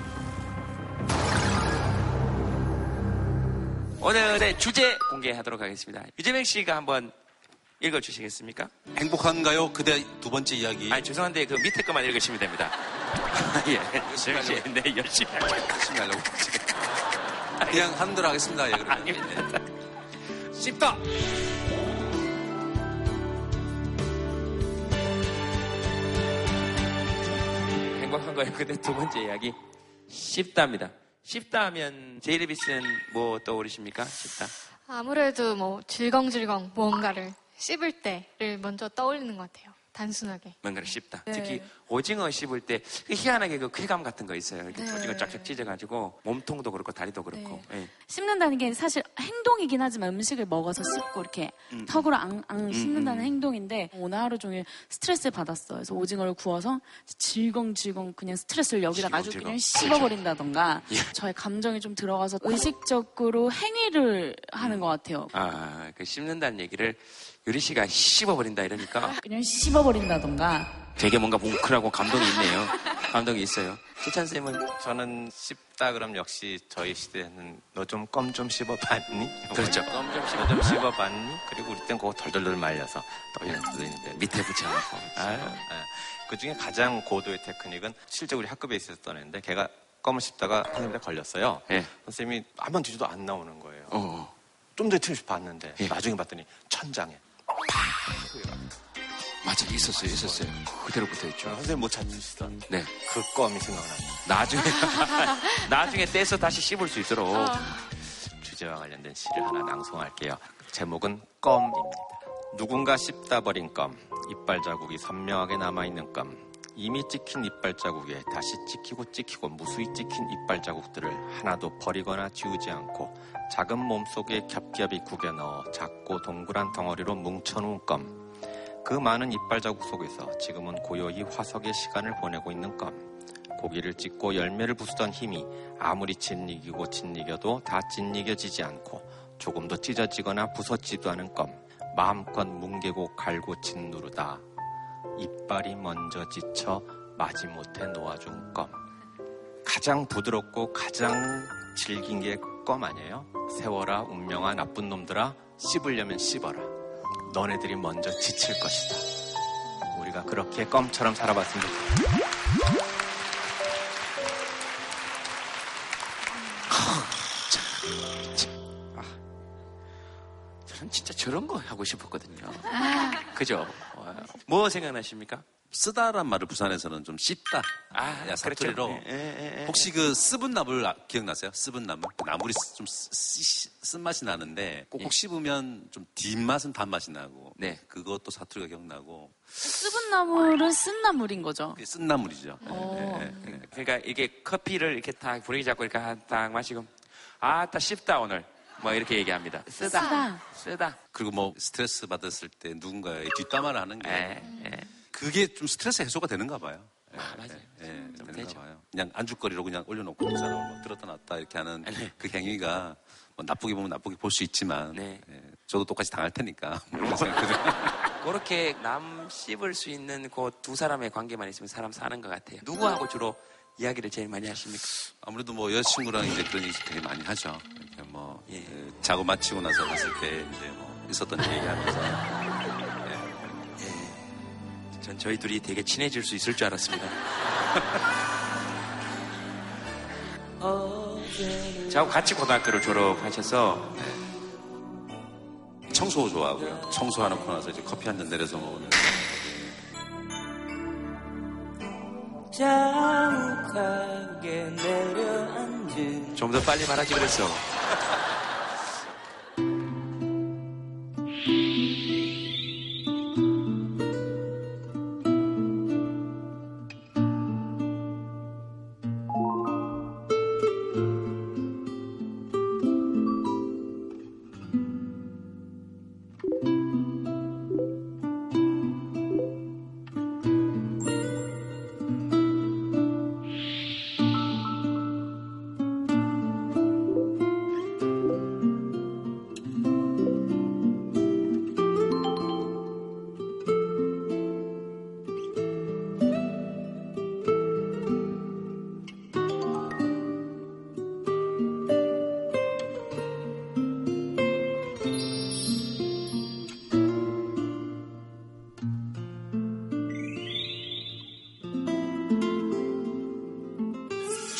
오늘의 주제 공개하도록 하겠습니다. 유재명 씨가 한번 읽어주시겠습니까? 행복한가요? 그대 두 번째 이야기. 아니 죄송한데 그 밑에 것만 읽으시면 됩니다. 예, 열심히 네, 하려고. 네, 열심히 하려고. 그냥 하는 대로 하겠습니다. 예, 그러면. 쉽다. 행복한 거예요. 근데 두 번째 이야기 쉽다입니다. 쉽다 하면 제이레비스는 뭐 떠오르십니까? 쉽다. 아무래도 뭐 질겅질겅 무언가를 씹을 때를 먼저 떠올리는 것 같아요. 단순하게. 뭔가를 씹다. 네. 특히 오징어 씹을 때그 희한하게 그 쾌감 같은 거 있어요. 이렇게 네. 오징어 쫙쫙 찢어가지고 몸통도 그렇고 다리도 그렇고. 예. 씹는다는 게 사실 행동이긴 하지만 음식을 먹어서 씹고 이렇게 음. 턱으로 앙, 앙 씹는다는 음. 행동인데 오늘 하루 종일 스트레스를 받았어요. 그래서 오징어를 구워서 질겅질겅 그냥 스트레스를 여기다가 아주. 그냥 씹어버린다던가 예. 저의 감정이 좀 들어가서 의식적으로 행위를 하는 것 같아요. 아, 그 씹는다는 얘기를 유리 씨가 씹어버린다 이러니까 그냥 씹어버린다던가 되게 뭔가 뭉클하고 감동이 있네요. 감동이 있어요. 기찬 쌤은 저는 씹다 그럼 역시 저희 시대에는 너 좀 껌 좀 씹어봤니? 그렇죠. 껌 좀 씹어 좀 씹어봤니? 그리고 우리 땐 그거 덜덜덜 말려서 뜻도 있는데 밑에 붙여놓고. 아유. 그 중에 가장 고도의 테크닉은 실제 우리 학급에 있었던 애인데 걔가 껌을 씹다가 선생님한테 걸렸어요. 예. 선생님이 한 번 뒤져도 안 나오는 거예요. 어. 좀 전에 TV에서 봤는데 예. 나중에 봤더니 천장에 맞아, 있었어요, 있었어요. 그대로 붙어 있죠. 선생님 못 찾으시던 네. 그 껌이 생각납니다. 나중에, 나중에 떼서 다시 씹을 수 있도록. 주제와 관련된 시를 하나 낭송할게요. 제목은 껌입니다. 누군가 씹다 버린 껌, 이빨 자국이 선명하게 남아있는 껌. 이미 찍힌 이빨 자국에 다시 찍히고 찍히고 무수히 찍힌 이빨 자국들을 하나도 버리거나 지우지 않고 작은 몸속에 겹겹이 구겨 넣어 작고 동그란 덩어리로 뭉쳐놓은 껌. 그 많은 이빨 자국 속에서 지금은 고요히 화석의 시간을 보내고 있는 껌. 고기를 찢고 열매를 부수던 힘이 아무리 짓이기고 짓이겨도 다 짓이겨지지 않고 조금도 찢어지거나 부서지도 않은 껌. 마음껏 뭉개고 갈고 짓누르다. 이빨이 먼저 지쳐 마지못해 놓아준 껌. 가장 부드럽고 가장 질긴 게 껌 아니에요? 세워라 운명아 나쁜 놈들아 씹으려면 씹어라. 너네들이 먼저 지칠 것이다. 우리가 그렇게 껌처럼 살아봤으면 좋겠다. 저는 진짜 저런 거 하고 싶었거든요. 그죠? 어, 뭐 생각나십니까? 쓰다란 말을 부산에서는 좀 씹다. 아, 야, 사투리로. 그렇죠. 예, 예, 예. 혹시 그 습은 나물 아- 기억나세요? 습은 나물? 그 나물이 좀 쓰- 쓴맛이 나는데 꼭꼭 씹으면 좀 뒷맛은 단맛이 나고. 네. 그것도 사투리가 기억나고. 씹은 나물은 쓴 나물인 거죠. 쓴 나물이죠. 어. 예, 예, 예. 그러니까 이게 커피를 이렇게 딱 분위기 잡고 이렇게 한- 딱 마시고 아따 씹다 오늘 뭐 이렇게 얘기합니다. 쓰다. 쓰다. 쓰다. 그리고 뭐 스트레스 받았을 때 누군가의 뒷담화를 하는 게 예, 그게 좀 스트레스 해소가 되는가 봐요. 예, 맞아요. 예, 예, 되는가 봐요. 그냥 안주거리로 그냥 올려놓고 그 사람을 막 들었다 놨다 이렇게 하는 그 행위가 뭐 나쁘게 보면 나쁘게 볼 수 있지만 예, 저도 똑같이 당할 테니까 생각들을 그렇게 남 씹을 수 있는 그 두 사람의 관계만 있으면 사람 사는 것 같아요. 누구하고 주로 이야기를 제일 많이 하십니까? 아무래도 뭐 여자친구랑 이제 그런 얘기 되게 많이 하죠. 이렇게 뭐그 자고 마치고 나서 갔을 때 이제 뭐 있었던 얘기하면서 전 저희 둘이 되게 친해질 수 있을 줄 알았습니다. 저하고 같이 고등학교를 졸업하셔서 청소 좋아하고요. 청소하놓고 나서 이제 커피 한 잔 내려서 먹으면 좀 더 빨리 말하지 그랬어.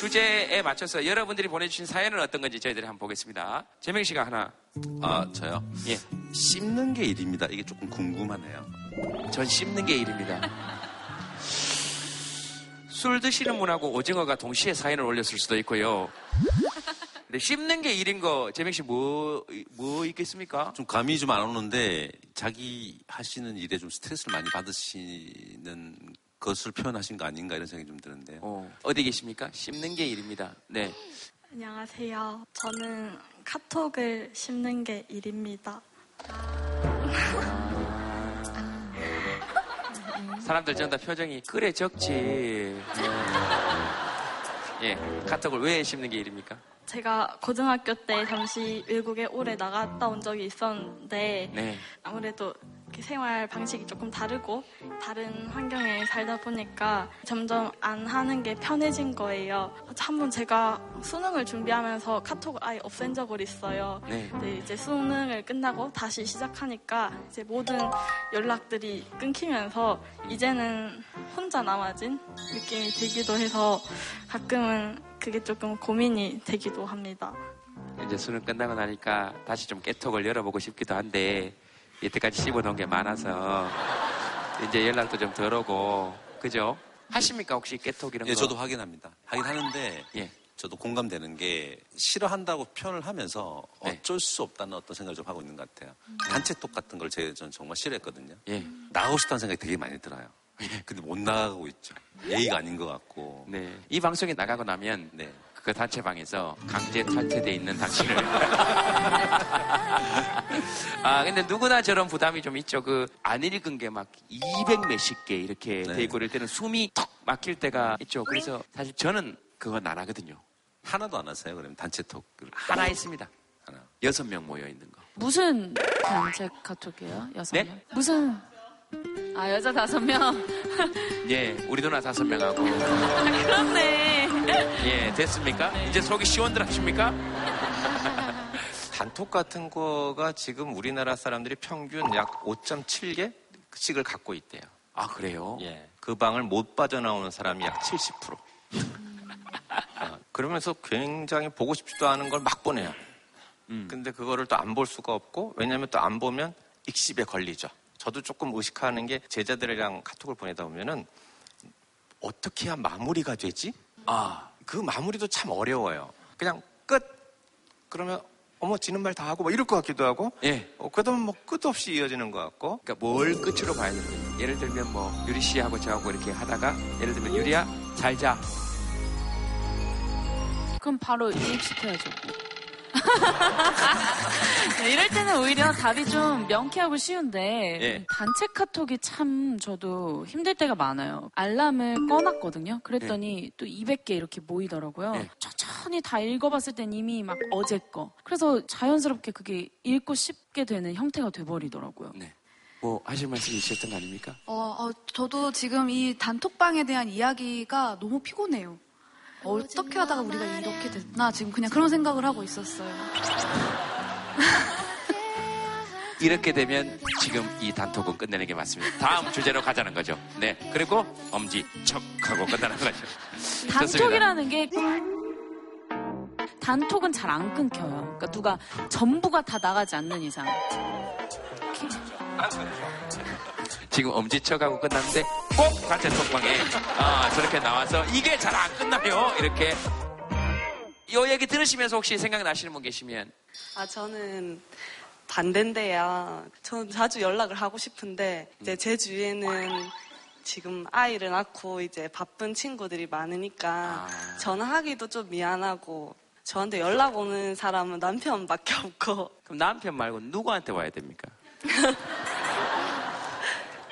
주제에 맞춰서 여러분들이 보내주신 사연은 어떤 건지 저희들이 한번 보겠습니다. 재명 씨가 하나. 아 저요? 예. 씹는 게 일입니다. 이게 조금 궁금하네요. 전 씹는 게 일입니다. 술 드시는 분하고 오징어가 동시에 사연을 올렸을 수도 있고요. 근데 씹는 게 일인 거 재명 씨 뭐 뭐 있겠습니까? 좀 감이 좀 안 오는데 자기 하시는 일에 좀 스트레스를 많이 받으시는 것을 표현하신 거 아닌가 이런 생각이 좀 드는데요. 어, 어디 계십니까? 씹는 게 일입니다. 네. 안녕하세요. 저는 카톡을 씹는 게 일입니다. 사람들 전다 표정이 그래 적지. 예, 카톡을 왜 씹는 게 일입니까? 제가 고등학교 때 잠시 외국에 오래 나갔다 온 적이 있었는데 네. 아무래도 이렇게 생활 방식이 조금 다르고 다른 환경에 살다 보니까 점점 안 하는 게 편해진 거예요. 한 번 제가 수능을 준비하면서 카톡을 아예 없앤 적을 있어요. 네. 이제 수능을 끝나고 다시 시작하니까 이제 모든 연락들이 끊기면서 이제는 혼자 남아진 느낌이 들기도 해서 가끔은 그게 조금 고민이 되기도 합니다. 이제 수능 끝나고 나니까 다시 좀 깨톡을 열어보고 싶기도 한데 이때까지 씹어놓은 게 많아서 이제 연락도 좀 덜 오고 그죠? 하십니까 혹시 깨톡 이런 예, 거? 저도 하긴 합니다. 하긴 하는데 예. 저도 공감되는 게 싫어한다고 표현을 하면,서 네. 어쩔 수 없다는 어떤 생각을 좀 하고 있는 것 같아요. 단체톡 같은 걸 제, 전 정말 싫어했거든요. 예. 나가고 싶다는 생각이 되게 많이 들어요. 근데 못 나가고 있죠. 예의가 아닌 것 같고. 네. 이 방송에 나가고 나면 네. 그 단체방에서 강제 탈퇴돼 있는 당신을 아 근데 누구나 저런 부담이 좀 있죠 그 안 읽은 게 막 200 몇십 개 이렇게 네. 돼 있고 이럴 때는 숨이 턱 막힐 때가 있죠 그래서 사실 저는 그건 안 하거든요 하나도 안 하세요? 그러면 단체 톡. 하나 있습니다 하나. 여섯 명 모여 있는 거 무슨 단체 카톡이에요? 여섯 네? 명? 무슨 아 여자 다섯 명? 예, 우리 누나 다섯 명하고 그렇네. 예 됐습니까? 이제 속이 시원들 하십니까? 단톡 같은 거가 지금 우리나라 사람들이 평균 약 5.7개씩을 갖고 있대요. 아 그래요? 예. 그 방을 못 빠져나오는 사람이 약 70%. 어, 그러면서 굉장히 보고 싶지도 않은 걸 막 보내요. 음. 근데 그거를 또 안 볼 수가 없고 왜냐하면 또안 보면 익십에 걸리죠. 저도 조금 의식하는 게 제자들이랑 카톡을 보내다 보면은 어떻게 해야 마무리가 되지? 아, 그 마무리도 참 어려워요. 그냥 끝. 그러면 어머 지는 말 다 하고 뭐 이럴 것 같기도 하고. 예. 어, 그러다 보면 뭐 끝없이 이어지는 것 같고. 그러니까 뭘 끝으로 봐야 되는 거예요. 예를 들면 뭐 유리 씨하고 저하고 이렇게 하다가 예를 들면 유리야 잘 자. 그럼 바로 이입시켜야죠. 네, 이럴 때는 오히려 답이 좀 명쾌하고 쉬운데 예. 단체 카톡이 참 저도 힘들 때가 많아요. 알람을 꺼놨거든요. 그랬더니 또 200개 이렇게 모이더라고요. 예. 천천히 다 읽어봤을 땐 이미 막 어제 거. 그래서 자연스럽게 그게 읽고 싶게 되는 형태가 돼버리더라고요. 뭐 하실 말씀이 있으셨던 거 아닙니까? 어, 어, 저도 지금 이 단톡방에 대한 이야기가 너무 피곤해요. 어떻게 하다가 우리가 이렇게 됐나 지금 그냥 그런 생각을 하고 있었어요. 이렇게 되면 지금 이 단톡은 끝내는 게 맞습니다. 다음 주제로 가자는 거죠. 네. 그리고 엄지 척 하고 끝나는 거죠. 단톡이라는 게 단톡은 잘 안 끊겨요. 그러니까 누가 전부가 다 나가지 않는 이상. 지금 엄지척하고 끝났는데 꼭 단체 톡방에 아, 저렇게 나와서 이게 잘 안 끝나요. 이렇게 이 얘기 들으시면서 혹시 생각나시는 분 계시면 아, 저는 반대인데요. 저는 자주 연락을 하고 싶은데, 이제 제 주위에는 지금 아이를 낳고 이제 바쁜 친구들이 많으니까 전화하기도 좀 미안하고, 저한테 연락 오는 사람은 남편밖에 없고, 그럼 남편 말고 누구한테 와야 됩니까?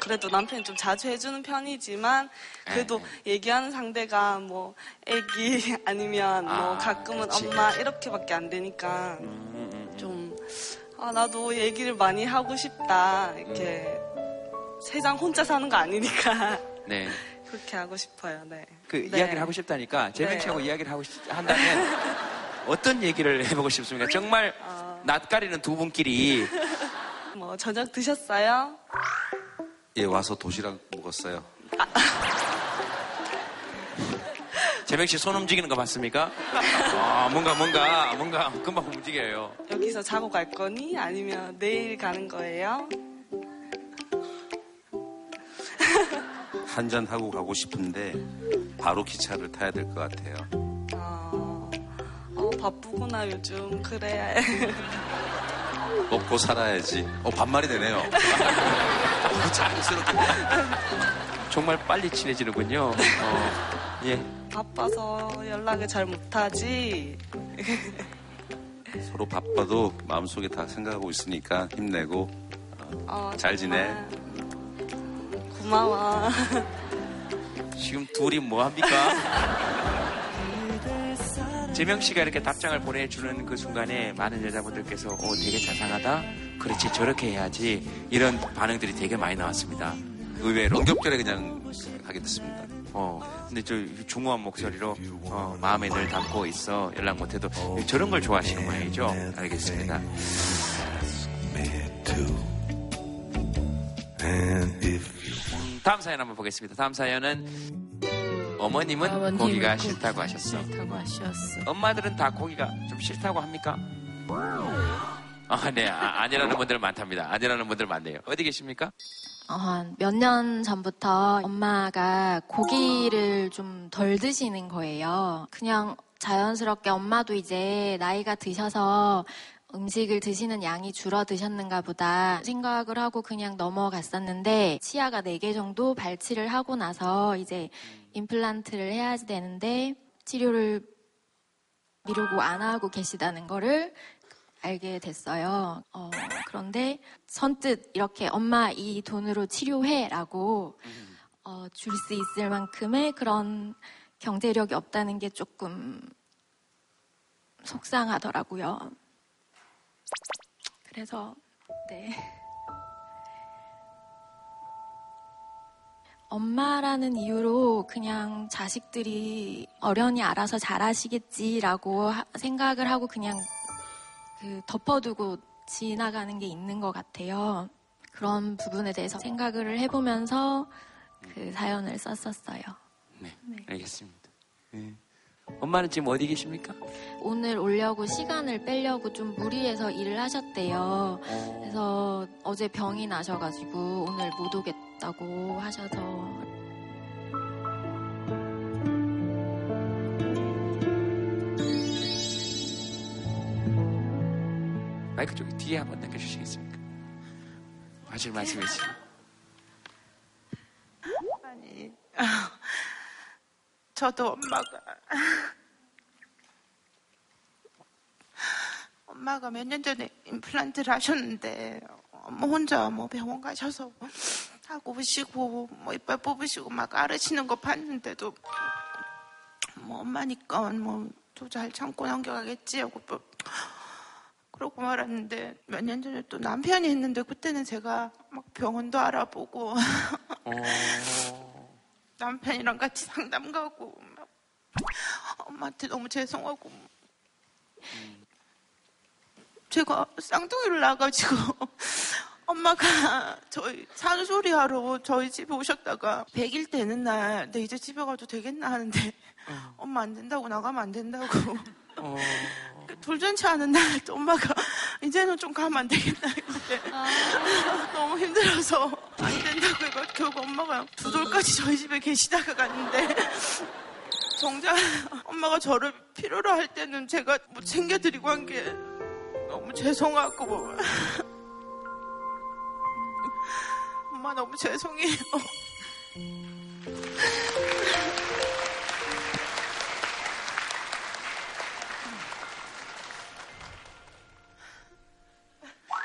그래도 남편이 좀 자주 해주는 편이지만, 그래도 얘기하는 상대가 뭐, 애기 아니면 뭐, 아, 가끔은 그치. 엄마 이렇게밖에 안 되니까, 좀, 아, 나도 얘기를 많이 하고 싶다. 이렇게, 세상 혼자 사는 거 아니니까, 네. 그렇게 하고 싶어요, 네. 그 네. 이야기를 하고 싶다니까 재명 네. 씨하고 이야기를 하고 싶, 한다면 어떤 얘기를 해보고 싶습니까? 정말 낯가리는 두 분끼리 뭐, 저녁 드셨어요? 예, 와서 도시락 먹었어요. 재명 씨손 움직이는 거 봤습니까? 아, 뭔가 뭔가 뭔가 금방 움직여요. 여기서 자고 갈 거니? 아니면 내일 가는 거예요? 한잔 하고 가고 싶은데 바로 기차를 타야 될 것 같아요. 어, 바쁘구나, 요즘. 그래. 먹고 살아야지. 어, 반말이 되네요. 어, 자연스럽게. 정말 빨리 친해지는군요. 어, 예. 바빠서 연락을 잘 못하지. 서로 바빠도 마음속에 다 생각하고 있으니까 힘내고 어, 어, 잘 지내. 고마워. 지금 둘이 뭐 합니까? 재명 씨가 이렇게 답장을 보내주는 그 순간에 많은 여자분들께서 오 되게 자상하다. 그렇지 저렇게 해야지 이런 반응들이 되게 많이 나왔습니다. 의외로 응급결에 그냥 하게 됐습니다. 어 근데 저 중후한 목소리로 어, 마음에 늘 담고 있어 연락 못해도 저런 걸 좋아하시는 모양이죠. 알겠습니다. 음, 다음 사연 한번 보겠습니다. 다음 사연은 어머님은 어머님은 고기가 고- 싫다고 하셨어. 싫다고 하셨어. 엄마들은 다 고기가 좀 싫다고 합니까? 아, 네. 아, 아니라는 분들 많답니다. 아니라는 분들 많네요. 어디 계십니까? 한몇년 전부터 엄마가 고기를 좀 덜 드시는 거예요. 그냥 자연스럽게 엄마도 이제 나이가 드셔서 음식을 드시는 양이 줄어드셨는가 보다 생각을 하고 그냥 넘어갔었는데 치아가 4개 정도 발치를 하고 나서 이제 임플란트를 해야 되는데 치료를 미루고 안 하고 계시다는 거를 알게 됐어요. 어, 그런데 선뜻 이렇게 엄마 이 돈으로 치료해라고 어, 줄 수 있을 만큼의 그런 경제력이 없다는 게 조금 속상하더라고요. 그래서 네. 엄마라는 이유로 그냥 자식들이 어련히 알아서 잘하시겠지라고 하- 생각을 하고 그냥 그 덮어두고 지나가는 게 있는 것 같아요. 그런 부분에 대해서 생각을 해보면서 그 사연을 썼었어요. 네, 알겠습니다. 네. 엄마는 지금 어디 계십니까? 오늘 오려고 시간을 빼려고 좀 무리해서 일을 하셨대요. 그래서 어제 병이 나셔가지고 오늘 못 오겠다고 하셔서 마이크 쪽에 뒤에 한번 당겨주시겠습니까? 하실 말씀이 있으시면. 아니, 저도 엄마가 엄마가 몇 년 전에 임플란트를 하셨는데 엄마 혼자 뭐 병원 가셔서 하고 오시고 뭐 이빨 뽑으시고 막 앓으시는 거 봤는데도 뭐 엄마니까 뭐 또 잘 참고 넘겨가겠지 하고 뭐 그러고 말았는데 몇 년 전에 또 남편이 했는데 그때는 제가 막 병원도 알아보고 남편이랑 같이 상담 가고 막 엄마한테 너무 죄송하고. 제가 쌍둥이를 낳아가지고 엄마가 저희 산소리 하러 저희 집에 오셨다가 100일 되는 날 내 이제 집에 가도 되겠나 하는데 엄마 안 된다고 나가면 안 된다고 그 돌잔치 하는 날또 엄마가 이제는 좀 가면 안 되겠나 했는데 너무 힘들어서 안 된다고 해가 결국 엄마가 두 돌까지 저희 집에 계시다가 갔는데 정작 엄마가 저를 필요로 할 때는 제가 뭐 챙겨드리고 한 게 너무 죄송하고 뭐. 엄마 너무 죄송해요.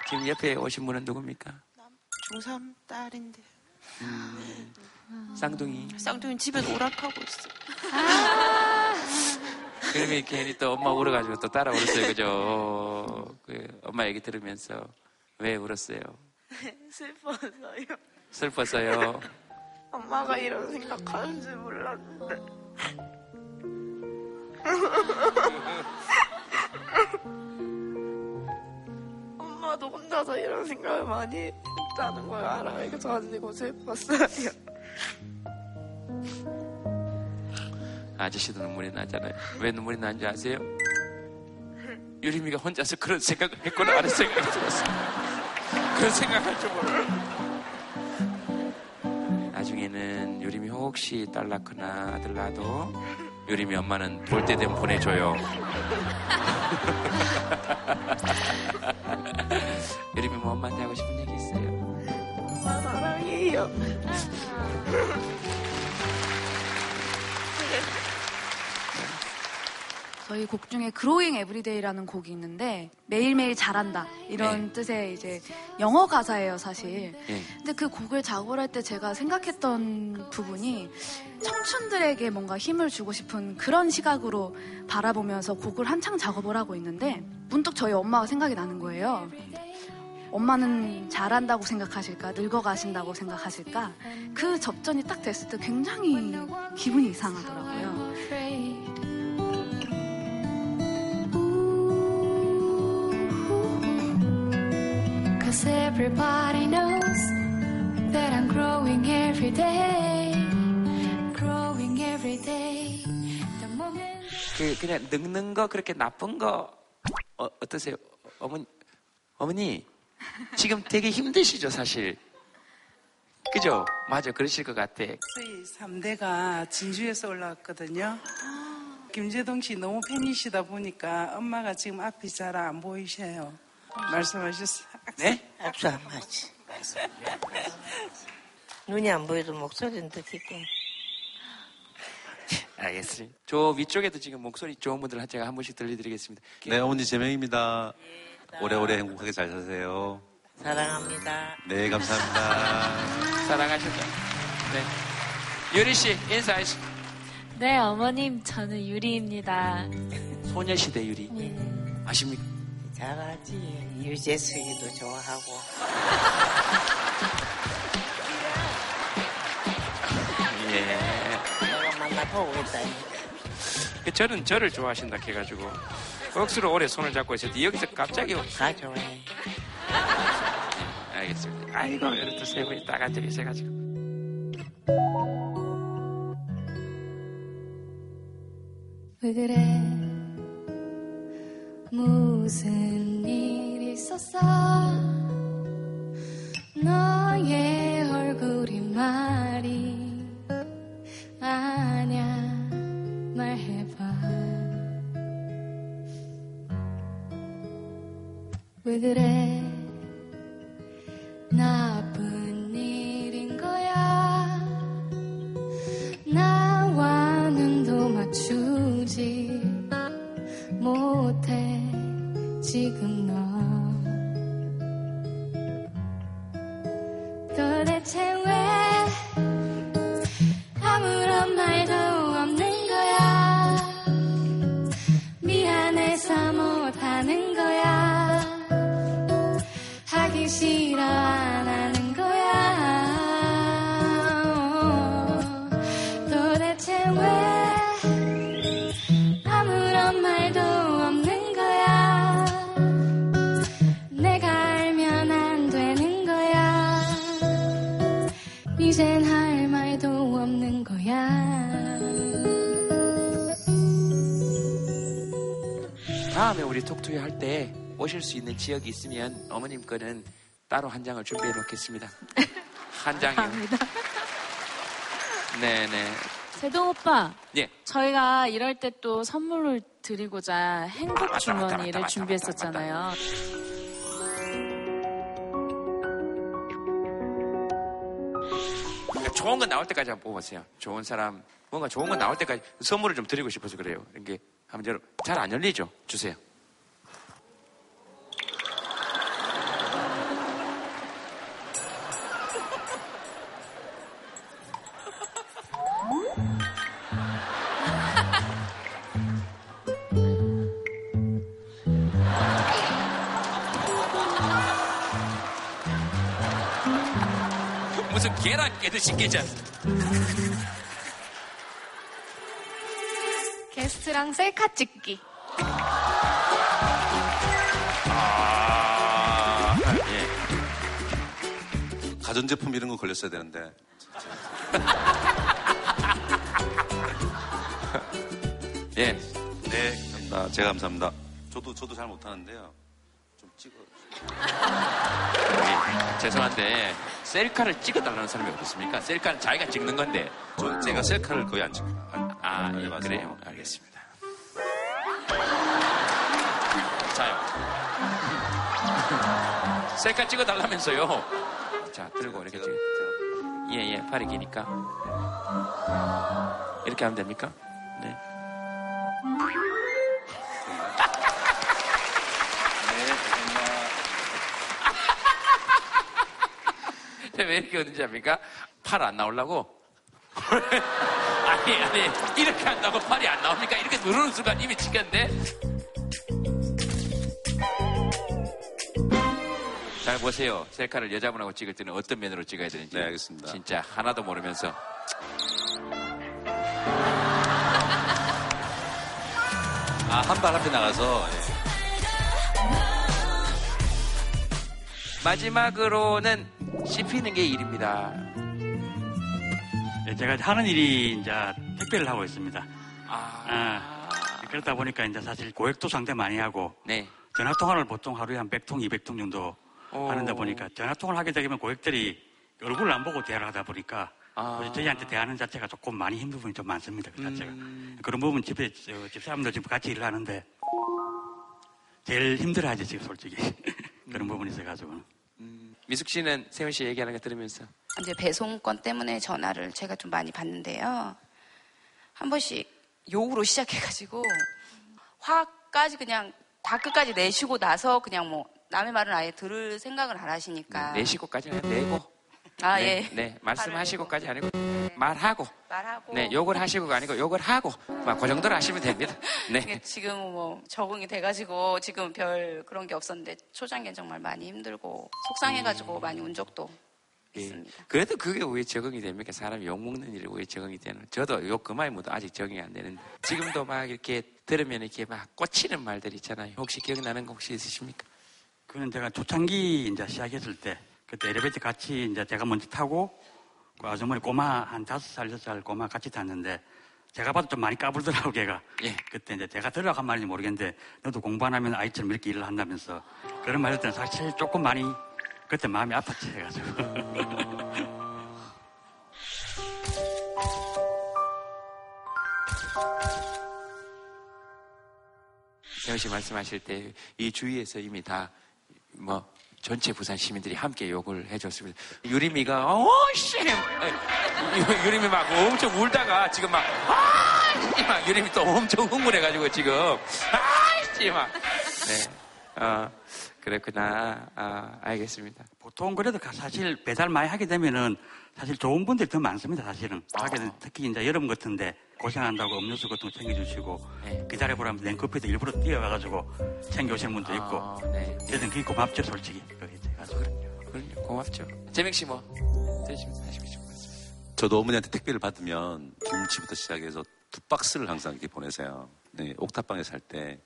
지금 옆에 오신 분은 누굽니까? 중3 딸인데 음, 쌍둥이. 쌍둥이 집에서 오락하고 있어. 그러면 괜히 또 엄마 울어가지고 또 따라 울었어요, 그죠? 그 엄마 얘기 들으면서 왜 울었어요? 슬퍼서요. 슬퍼서요. 엄마가 이런 생각하는 줄 몰랐는데. 엄마도 혼자서 이런 생각을 많이 했다는 걸 알아가지고 슬펐어요. 아저씨도 눈물이 나잖아요. 왜 눈물이 나는지 아세요? 유림이가 혼자서 그런 생각을 했구나 하는 생각이 들었어요. 그런 생각할 줄 몰라. 나중에는 유림이 혹시 딸 낳거나 아들 낳아도 유림이 엄마는 볼 때 되면 보내줘요. 유림이 뭐 엄마한테 하고 싶은 얘기 있어요? 엄마 사랑해요. 저희 곡 중에 Growing Everyday라는 곡이 있는데 매일매일 잘한다 이런 뜻의 이제 영어 가사예요 사실 예. 근데 그 곡을 작업을 할 때 제가 생각했던 부분이 청춘들에게 뭔가 힘을 주고 싶은 그런 시각으로 바라보면서 곡을 한창 작업을 하고 있는데 문득 저희 엄마가 생각이 나는 거예요 엄마는 잘한다고 생각하실까 늙어가신다고 생각하실까 그 접전이 딱 됐을 때 굉장히 기분이 이상하더라고요 Cause everybody knows that I'm growing every day. Growing every day. The moment. 그 그냥 늙는 거 그렇게 나쁜 거 어, 어떠세요? 어머니 어머니 지금 되게 힘드시죠 사실 그죠? 맞아, 그러실 것 같아. 저희 3대가 진주에서 올라왔거든요. 김재동 씨 너무 팬이시다 보니까 엄마가 지금 앞이 잘 안 보이셔요. 말씀하셨어요. 네? 악수 안 맞지. 눈이 안 보여도 목소리는 듣겠고. 알겠습니다. 저 위쪽에도 지금 목소리 좋은 분들 제가 한 분씩 들려드리겠습니다. 네, 어머니 재명입니다. 오래오래 행복하게 잘 사세요. 사랑합니다. 네, 감사합니다. 사랑하셨죠? 네. 유리 씨, 인사하시. 네, 어머님, 저는 유리입니다. 소녀시대 유리. 아십니까? 잘하지. 유재석이도 좋아하고. 예. 내가 만나보고 있다니. 그 저는 저를 좋아하신다 해가지고 억수로 오래 손을 잡고 있었는데 여기서 갑자기 가져와요. 알겠습니다. 아이고 이렇게 세 분이 딱 앉아 계셔가지고 왜 그래 무슨 일 있었어 너의 얼굴이 말 왜 그래? 나 우리 톡투이 할 때 오실 수 있는 지역이 있으면 어머님 거는 따로 한 장을 준비해 놓겠습니다. 한 장이요. 네네. 세동 오빠, 예. 저희가 이럴 때 또 선물을 드리고자 행복 주머니를 준비했었잖아요. 그러니까 좋은 거 나올 때까지 한번 뽑아보세요. 좋은 사람, 뭔가 좋은 거 나올 때까지 선물을 좀 드리고 싶어서 그래요. 이게 한번 잘안 열리죠? 주세요. 깨듯이 깨지 않습니다. 게스트랑 셀카 찍기. 아, 예. 가전제품 이런 거 걸렸어야 되는데. 예. 네, 감사합니다. 제가 감사합니다. 저도, 저도 잘 못하는데요. 좀 찍어. 여기, 죄송한데 셀카를 찍어달라는 사람이 어딨습니까? 셀카는 자기가 찍는 건데. 저, 제가 셀카를 거의 안 찍어요. 아, 예, 맞아요. 그래요. 알겠습니다. 자요. 셀카 찍어달라면서요. 자, 들고 이렇게 찍어. 예, 예, 팔이 기니까. 이렇게 하면 됩니까? 네. 왜 이렇게 어딘지 압니까? 팔 안 나오려고? 아니, 아니, 이렇게 한다고 팔이 안 나옵니까? 이렇게 누르는 순간 이미 찍혔는데? 잘 보세요. 셀카를 여자분하고 찍을 때는 어떤 면으로 찍어야 되는지. 네, 알겠습니다. 진짜 하나도 모르면서. 아, 한 발 앞에 나가서. 예. 마지막으로는 씹히는 게 일입니다. 네, 제가 하는 일이 이제 택배를 하고 있습니다. 아, 그러다 보니까 이제 사실 고액도 상대 많이 하고 네. 전화 통화를 보통 하루에 한 100통, 200통 정도 오. 하는데 보니까 전화 통화를 하게 되면 고객들이 얼굴을 안 보고 대화를 하다 보니까 아. 저희한테 대하는 자체가 조금 많이 힘든 부분이 좀 많습니다. 그 자체가. 음. 그런 부분 집에 저, 집사람들 지금 같이 일을 하는데 제일 힘들어하죠 지금 솔직히 그런 부분이 있어가지고. 미숙 씨는 세훈 씨 얘기하는 거 들으면서 이제 배송권 때문에 전화를 제가 좀 많이 받는데요. 한 번씩 욕으로 시작해가지고 화까지 그냥 다 끝까지 내쉬고 나서 그냥 뭐 남의 말은 아예 들을 생각을 안 하시니까. 내시고까지는 내고 아 네, 예. 네 말씀하시고까지 아니고 말하고 말하고. 네 욕을 하시고가 아니고 욕을 하고 막 그 정도로 하시면 됩니다. 네. 지금 뭐 적응이 돼가지고 지금 별 그런 게 없었는데 초장기는 정말 많이 힘들고 속상해가지고 많이 운 적도 예. 그래도 그게 왜 적응이 됩니까? 사람이 욕 먹는 일이 왜 적응이 되는? 저도 욕 그만이 묻어 아직 적응이 안 되는데 지금도 막 이렇게 들으면 이렇게 막 꽂히는 말들 있잖아요. 혹시 기억나는 거 혹시 있으십니까? 그는 제가 초창기 이제 시작했을 때 그때 엘리베이터 같이 이제 제가 먼저 타고 그 아주머니 꼬마 한 다섯 살 여섯 살 꼬마 같이 탔는데 제가 봐도 좀 많이 까불더라고 걔가. 그때 이제 제가 들어간 말인지 모르겠는데 너도 공부 안 하면 아이처럼 이렇게 일을 한다면서 그런 말할 때는 사실 조금 많이 그때 마음이 아팠지 해가지고. 세훈 씨 말씀하실 때 이 주위에서 이미 다 뭐 전체 부산 시민들이 함께 욕을 해줬습니다. 유림이가 어씨 유림이 막 엄청 울다가 지금 막 아씨 막 유림이 또 엄청 흥분해가지고 지금 아씨 막 네. 어, 그랬구나. 아, 알겠습니다. 보통 그래도 가- 사실 배달 많이 하게 되면은 사실 좋은 분들이 더 많습니다, 사실은. 된 특히 이제 여름 같은데 고생한다고 음료수 같은 거 챙겨주시고 기다려보라면 냉커피도 일부러 뛰어가가지고 챙겨오시는 분도 있고. 아, 네. 그래서 그게 고맙죠, 솔직히. 그게 가지고. 그럼요. 고맙죠. 재명 씨 뭐? 되시면서 하시고 싶은 말씀. 저도 어머니한테 택배를 받으면 김치부터 시작해서 두 박스를 항상 이렇게 보내세요. 네, 옥탑방에 살 때.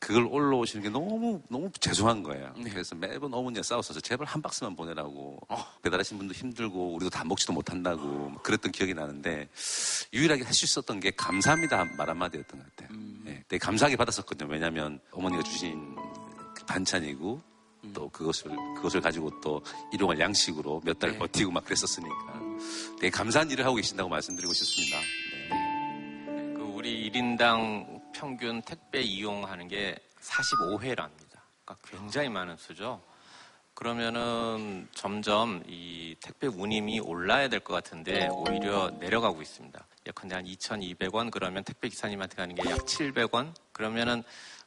그걸 올라오시는 게 너무, 너무 죄송한 거예요. 그래서 매번 어머니가 싸웠어서 제발 한 박스만 보내라고. 배달하신 분도 힘들고, 우리도 다 먹지도 못한다고. 막 그랬던 기억이 나는데, 유일하게 할 수 있었던 게 감사합니다 말 한마디였던 것 같아요. 네, 되게 감사하게 받았었거든요. 왜냐면 어머니가 주신 그 반찬이고, 또 그것을, 그것을 가지고 또 일용할 양식으로 몇 달 버티고 막 그랬었으니까. 되게 감사한 일을 하고 계신다고 말씀드리고 싶습니다. 그 우리 1인당 평균 택배 이용하는 게 45회랍니다. 그러니까 굉장히 많은 수죠. 그러면은 점점 이 택배 운임이 올라야 될 것 같은데 오히려 내려가고 있습니다. 예컨대 한 2,200원 그러면 택배 기사님한테 가는 게 약 700원 그러면은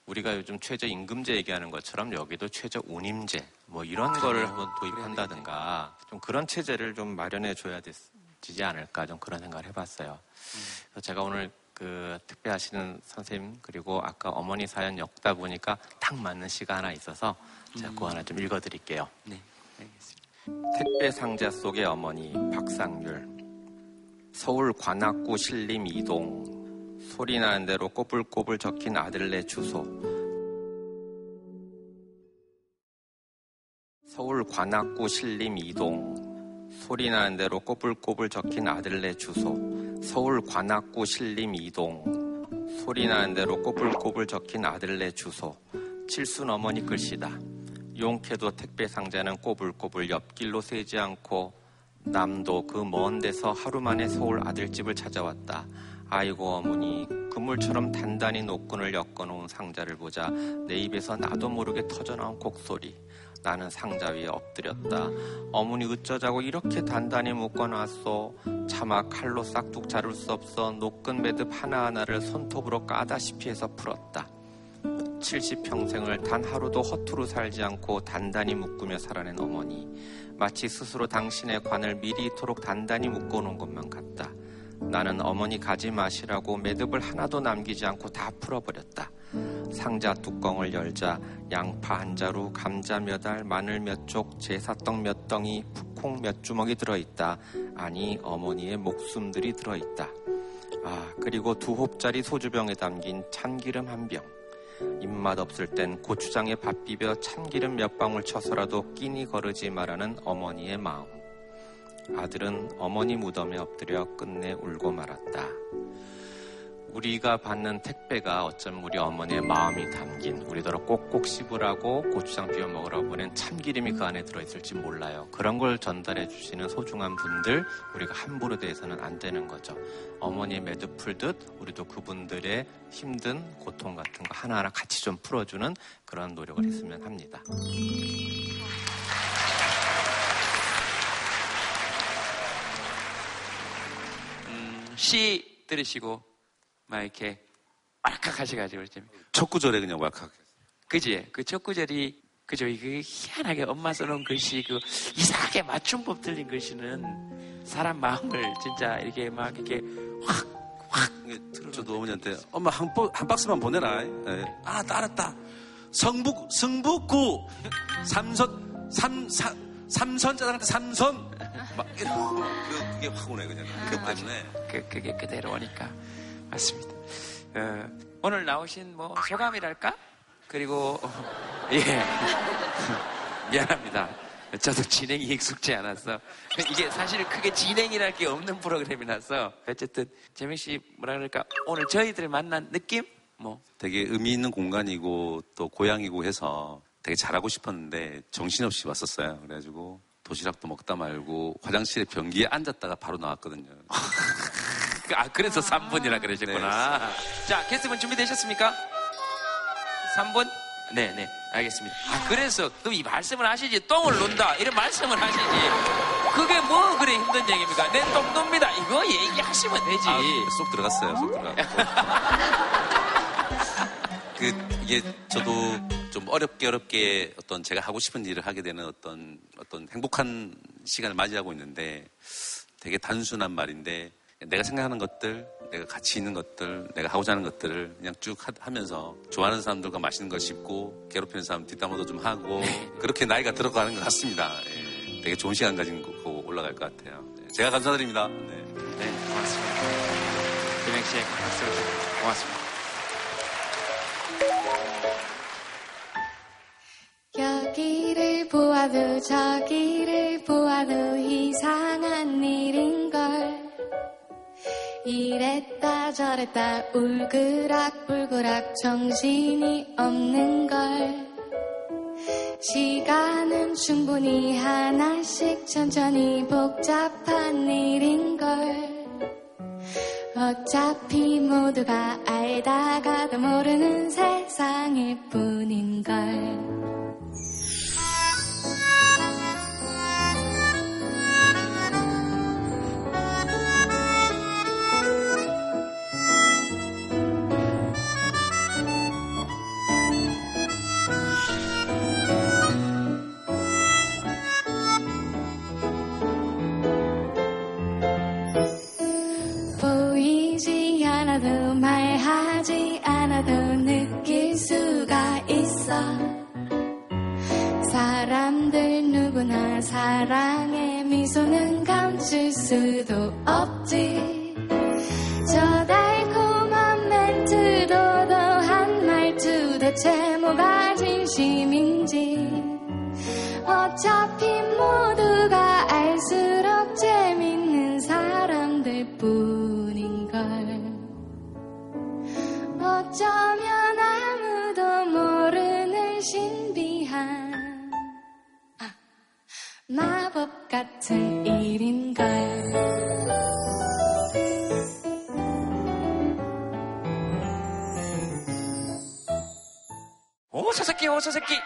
우리가 요즘 최저 임금제 얘기하는 것처럼 여기도 최저 운임제 뭐 이런 거를 한번 도입한다든가 좀 그런 체제를 좀 마련해 줘야 되지 않을까 좀 그런 생각을 해봤어요. 그래서 제가 오늘 그 택배하시는 선생님 그리고 아까 어머니 사연 엮다 보니까 딱 맞는 시가 하나 있어서 제가 그거 하나 좀 읽어드릴게요. 네, 택배 상자 속의 어머니 박상률. 서울 관악구 신림 이동. 소리 나는 대로 꼬불꼬불 적힌 아들네 주소. 서울 관악구 신림 이동 소리 나는 대로 꼬불꼬불 적힌 아들네 주소 서울 관악구 신림 이동 소리 나는 대로 꼬불꼬불 적힌 아들네 주소 칠순 어머니 글씨다 용케도 택배 상자는 꼬불꼬불 옆길로 새지 않고 남도 그 먼 데서 하루 만에 서울 아들집을 찾아왔다. 아이고 어머니 그물처럼 단단히 노끈을 엮어놓은 상자를 보자 내 입에서 나도 모르게 터져나온 곡소리. 나는 상자 위에 엎드렸다. 어머니 어쩌자고 이렇게 단단히 묶어놨어. 차마 칼로 싹둑 자를 수 없어 노끈 매듭 하나하나를 손톱으로 까다시피 해서 풀었다. 70평생을 단 하루도 허투루 살지 않고 단단히 묶으며 살아낸 어머니. 마치 스스로 당신의 관을 미리 이토록 단단히 묶어놓은 것만 같다. 나는 어머니 가지 마시라고 매듭을 하나도 남기지 않고 다 풀어버렸다. 상자 뚜껑을 열자 양파 한 자루, 감자 몇 알, 마늘 몇 쪽, 제사떡 몇 덩이, 푸콩 몇 주먹이 들어있다. 아니 어머니의 목숨들이 들어있다. 아 그리고 두 홉짜리 소주병에 담긴 참기름 한 병. 입맛 없을 땐 고추장에 밥 비벼 참기름 몇 방울 쳐서라도 끼니 거르지 말라는 어머니의 마음. 아들은 어머니 무덤에 엎드려 끝내 울고 말았다. 우리가 받는 택배가 어쩌면 우리 어머니의 마음이 담긴 우리더러 꼭꼭 씹으라고 고추장 비워 먹으라고 보낸 참기름이 그 안에 들어있을지 몰라요. 그런 걸 전달해 주시는 소중한 분들 우리가 함부로 대해서는 안 되는 거죠. 어머니의 매듭 풀듯 우리도 그분들의 힘든 고통 같은 거 하나하나 같이 좀 풀어주는 그런 노력을 했으면 합니다. 음, 시 들으시고 막 이렇게 왈칵 하셔가지고 좀 첫 구절에 그냥 왈칵. 그지? 그 첫 구절이 그죠? 이그 희한하게 엄마 써놓은 글씨 그 이상하게 맞춤법 틀린 글씨는 사람 마음을 진짜 이렇게 막 이렇게 저도 어머니한테 엄마 한, 버- 한 박스만 보내라. 예. 아, 알았다. 성북, 성북구 삼선, 삼, 삼, 삼선 짜장한테 삼선. 막 이러고 그- 그게 확 오네, 그냥. 그 때문에. 그, 그게 그대로 오니까 맞습니다. 어, 오늘 나오신 뭐 소감이랄까? 그리고 어, 예 미안합니다. 저도 진행이 익숙지 않아서 이게 사실 크게 진행이랄 게 없는 프로그램이라서 어쨌든 재민 씨 뭐라 그럴까 오늘 저희들 만난 느낌 뭐 되게 의미 있는 공간이고 또 고향이고 해서 되게 잘하고 싶었는데 정신없이 왔었어요. 그래가지고 도시락도 먹다 말고 화장실에 변기에 앉았다가 바로 나왔거든요. 아 그래서 3분이라 그러셨구나. 자 게스트분 준비되셨습니까? 3분? 네네 알겠습니다. 아 그래서 그럼 이 말씀을 하시지 똥을 논다 이런 말씀을 하시지 그게 뭐 그래 힘든 얘기입니까? 내 똥 놉니다 이거 얘기하시면 되지. 아, 쏙 들어갔어요. 쏙 들어갔고. 그 이게 저도 좀 어렵게 어렵게 어떤 제가 하고 싶은 일을 하게 되는 어떤 어떤 행복한 시간을 맞이하고 있는데 되게 단순한 말인데 내가 생각하는 것들, 내가 가치 있는 것들, 내가 하고자 하는 것들을 그냥 쭉 하- 하면서 좋아하는 사람들과 맛있는 거 씹고 괴롭히는 사람 뒷담화도 좀 하고 그렇게 나이가 들어가는 것 같습니다. 예, 되게 좋은 시간 가지고 올라갈 것 같아요. 예, 제가 감사드립니다. 네. 네, 고맙습니다. 김행 씨, 박수 고맙습니다. 여기를 보아도 저기를 보아도 이상한 일인걸 이랬다 저랬다. 울그락불그락 정신이 없는 걸. 시간은 충분히 하나씩 천천히 복잡한 일인 걸. 어차피 모두가 알다가도 모르는 세상일 뿐인 걸 수도 없지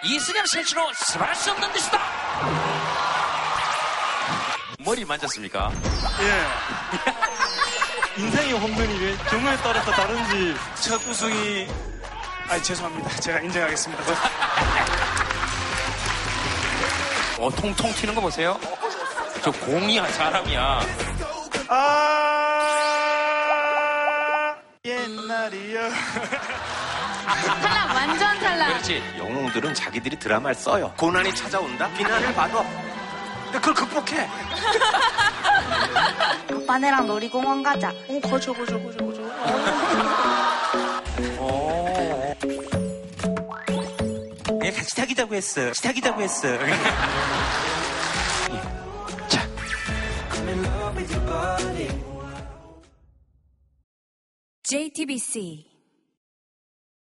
이승엽 센치로 스바할 수 없는 듯이다. 머리 만졌습니까? 예. 인생의 홈런이 경우에 따라서 다른지 첫 우승이 아 죄송합니다. 제가 인정하겠습니다. 어, 통통 튀는 거 보세요. 저 공이야, 사람이야. 아 옛날이요. 탈락, 완전 탈락. 그렇지. 영웅들은 자기들이 드라마를 써요. 고난이 찾아온다? 비난을 받아. 근데 그걸 극복해. 오빠네랑 놀이공원 가자. 어, 거저, 거저, 거저, 거저. 예, 같이 타기자고 했어. 같이 타기자고 했어. JTBC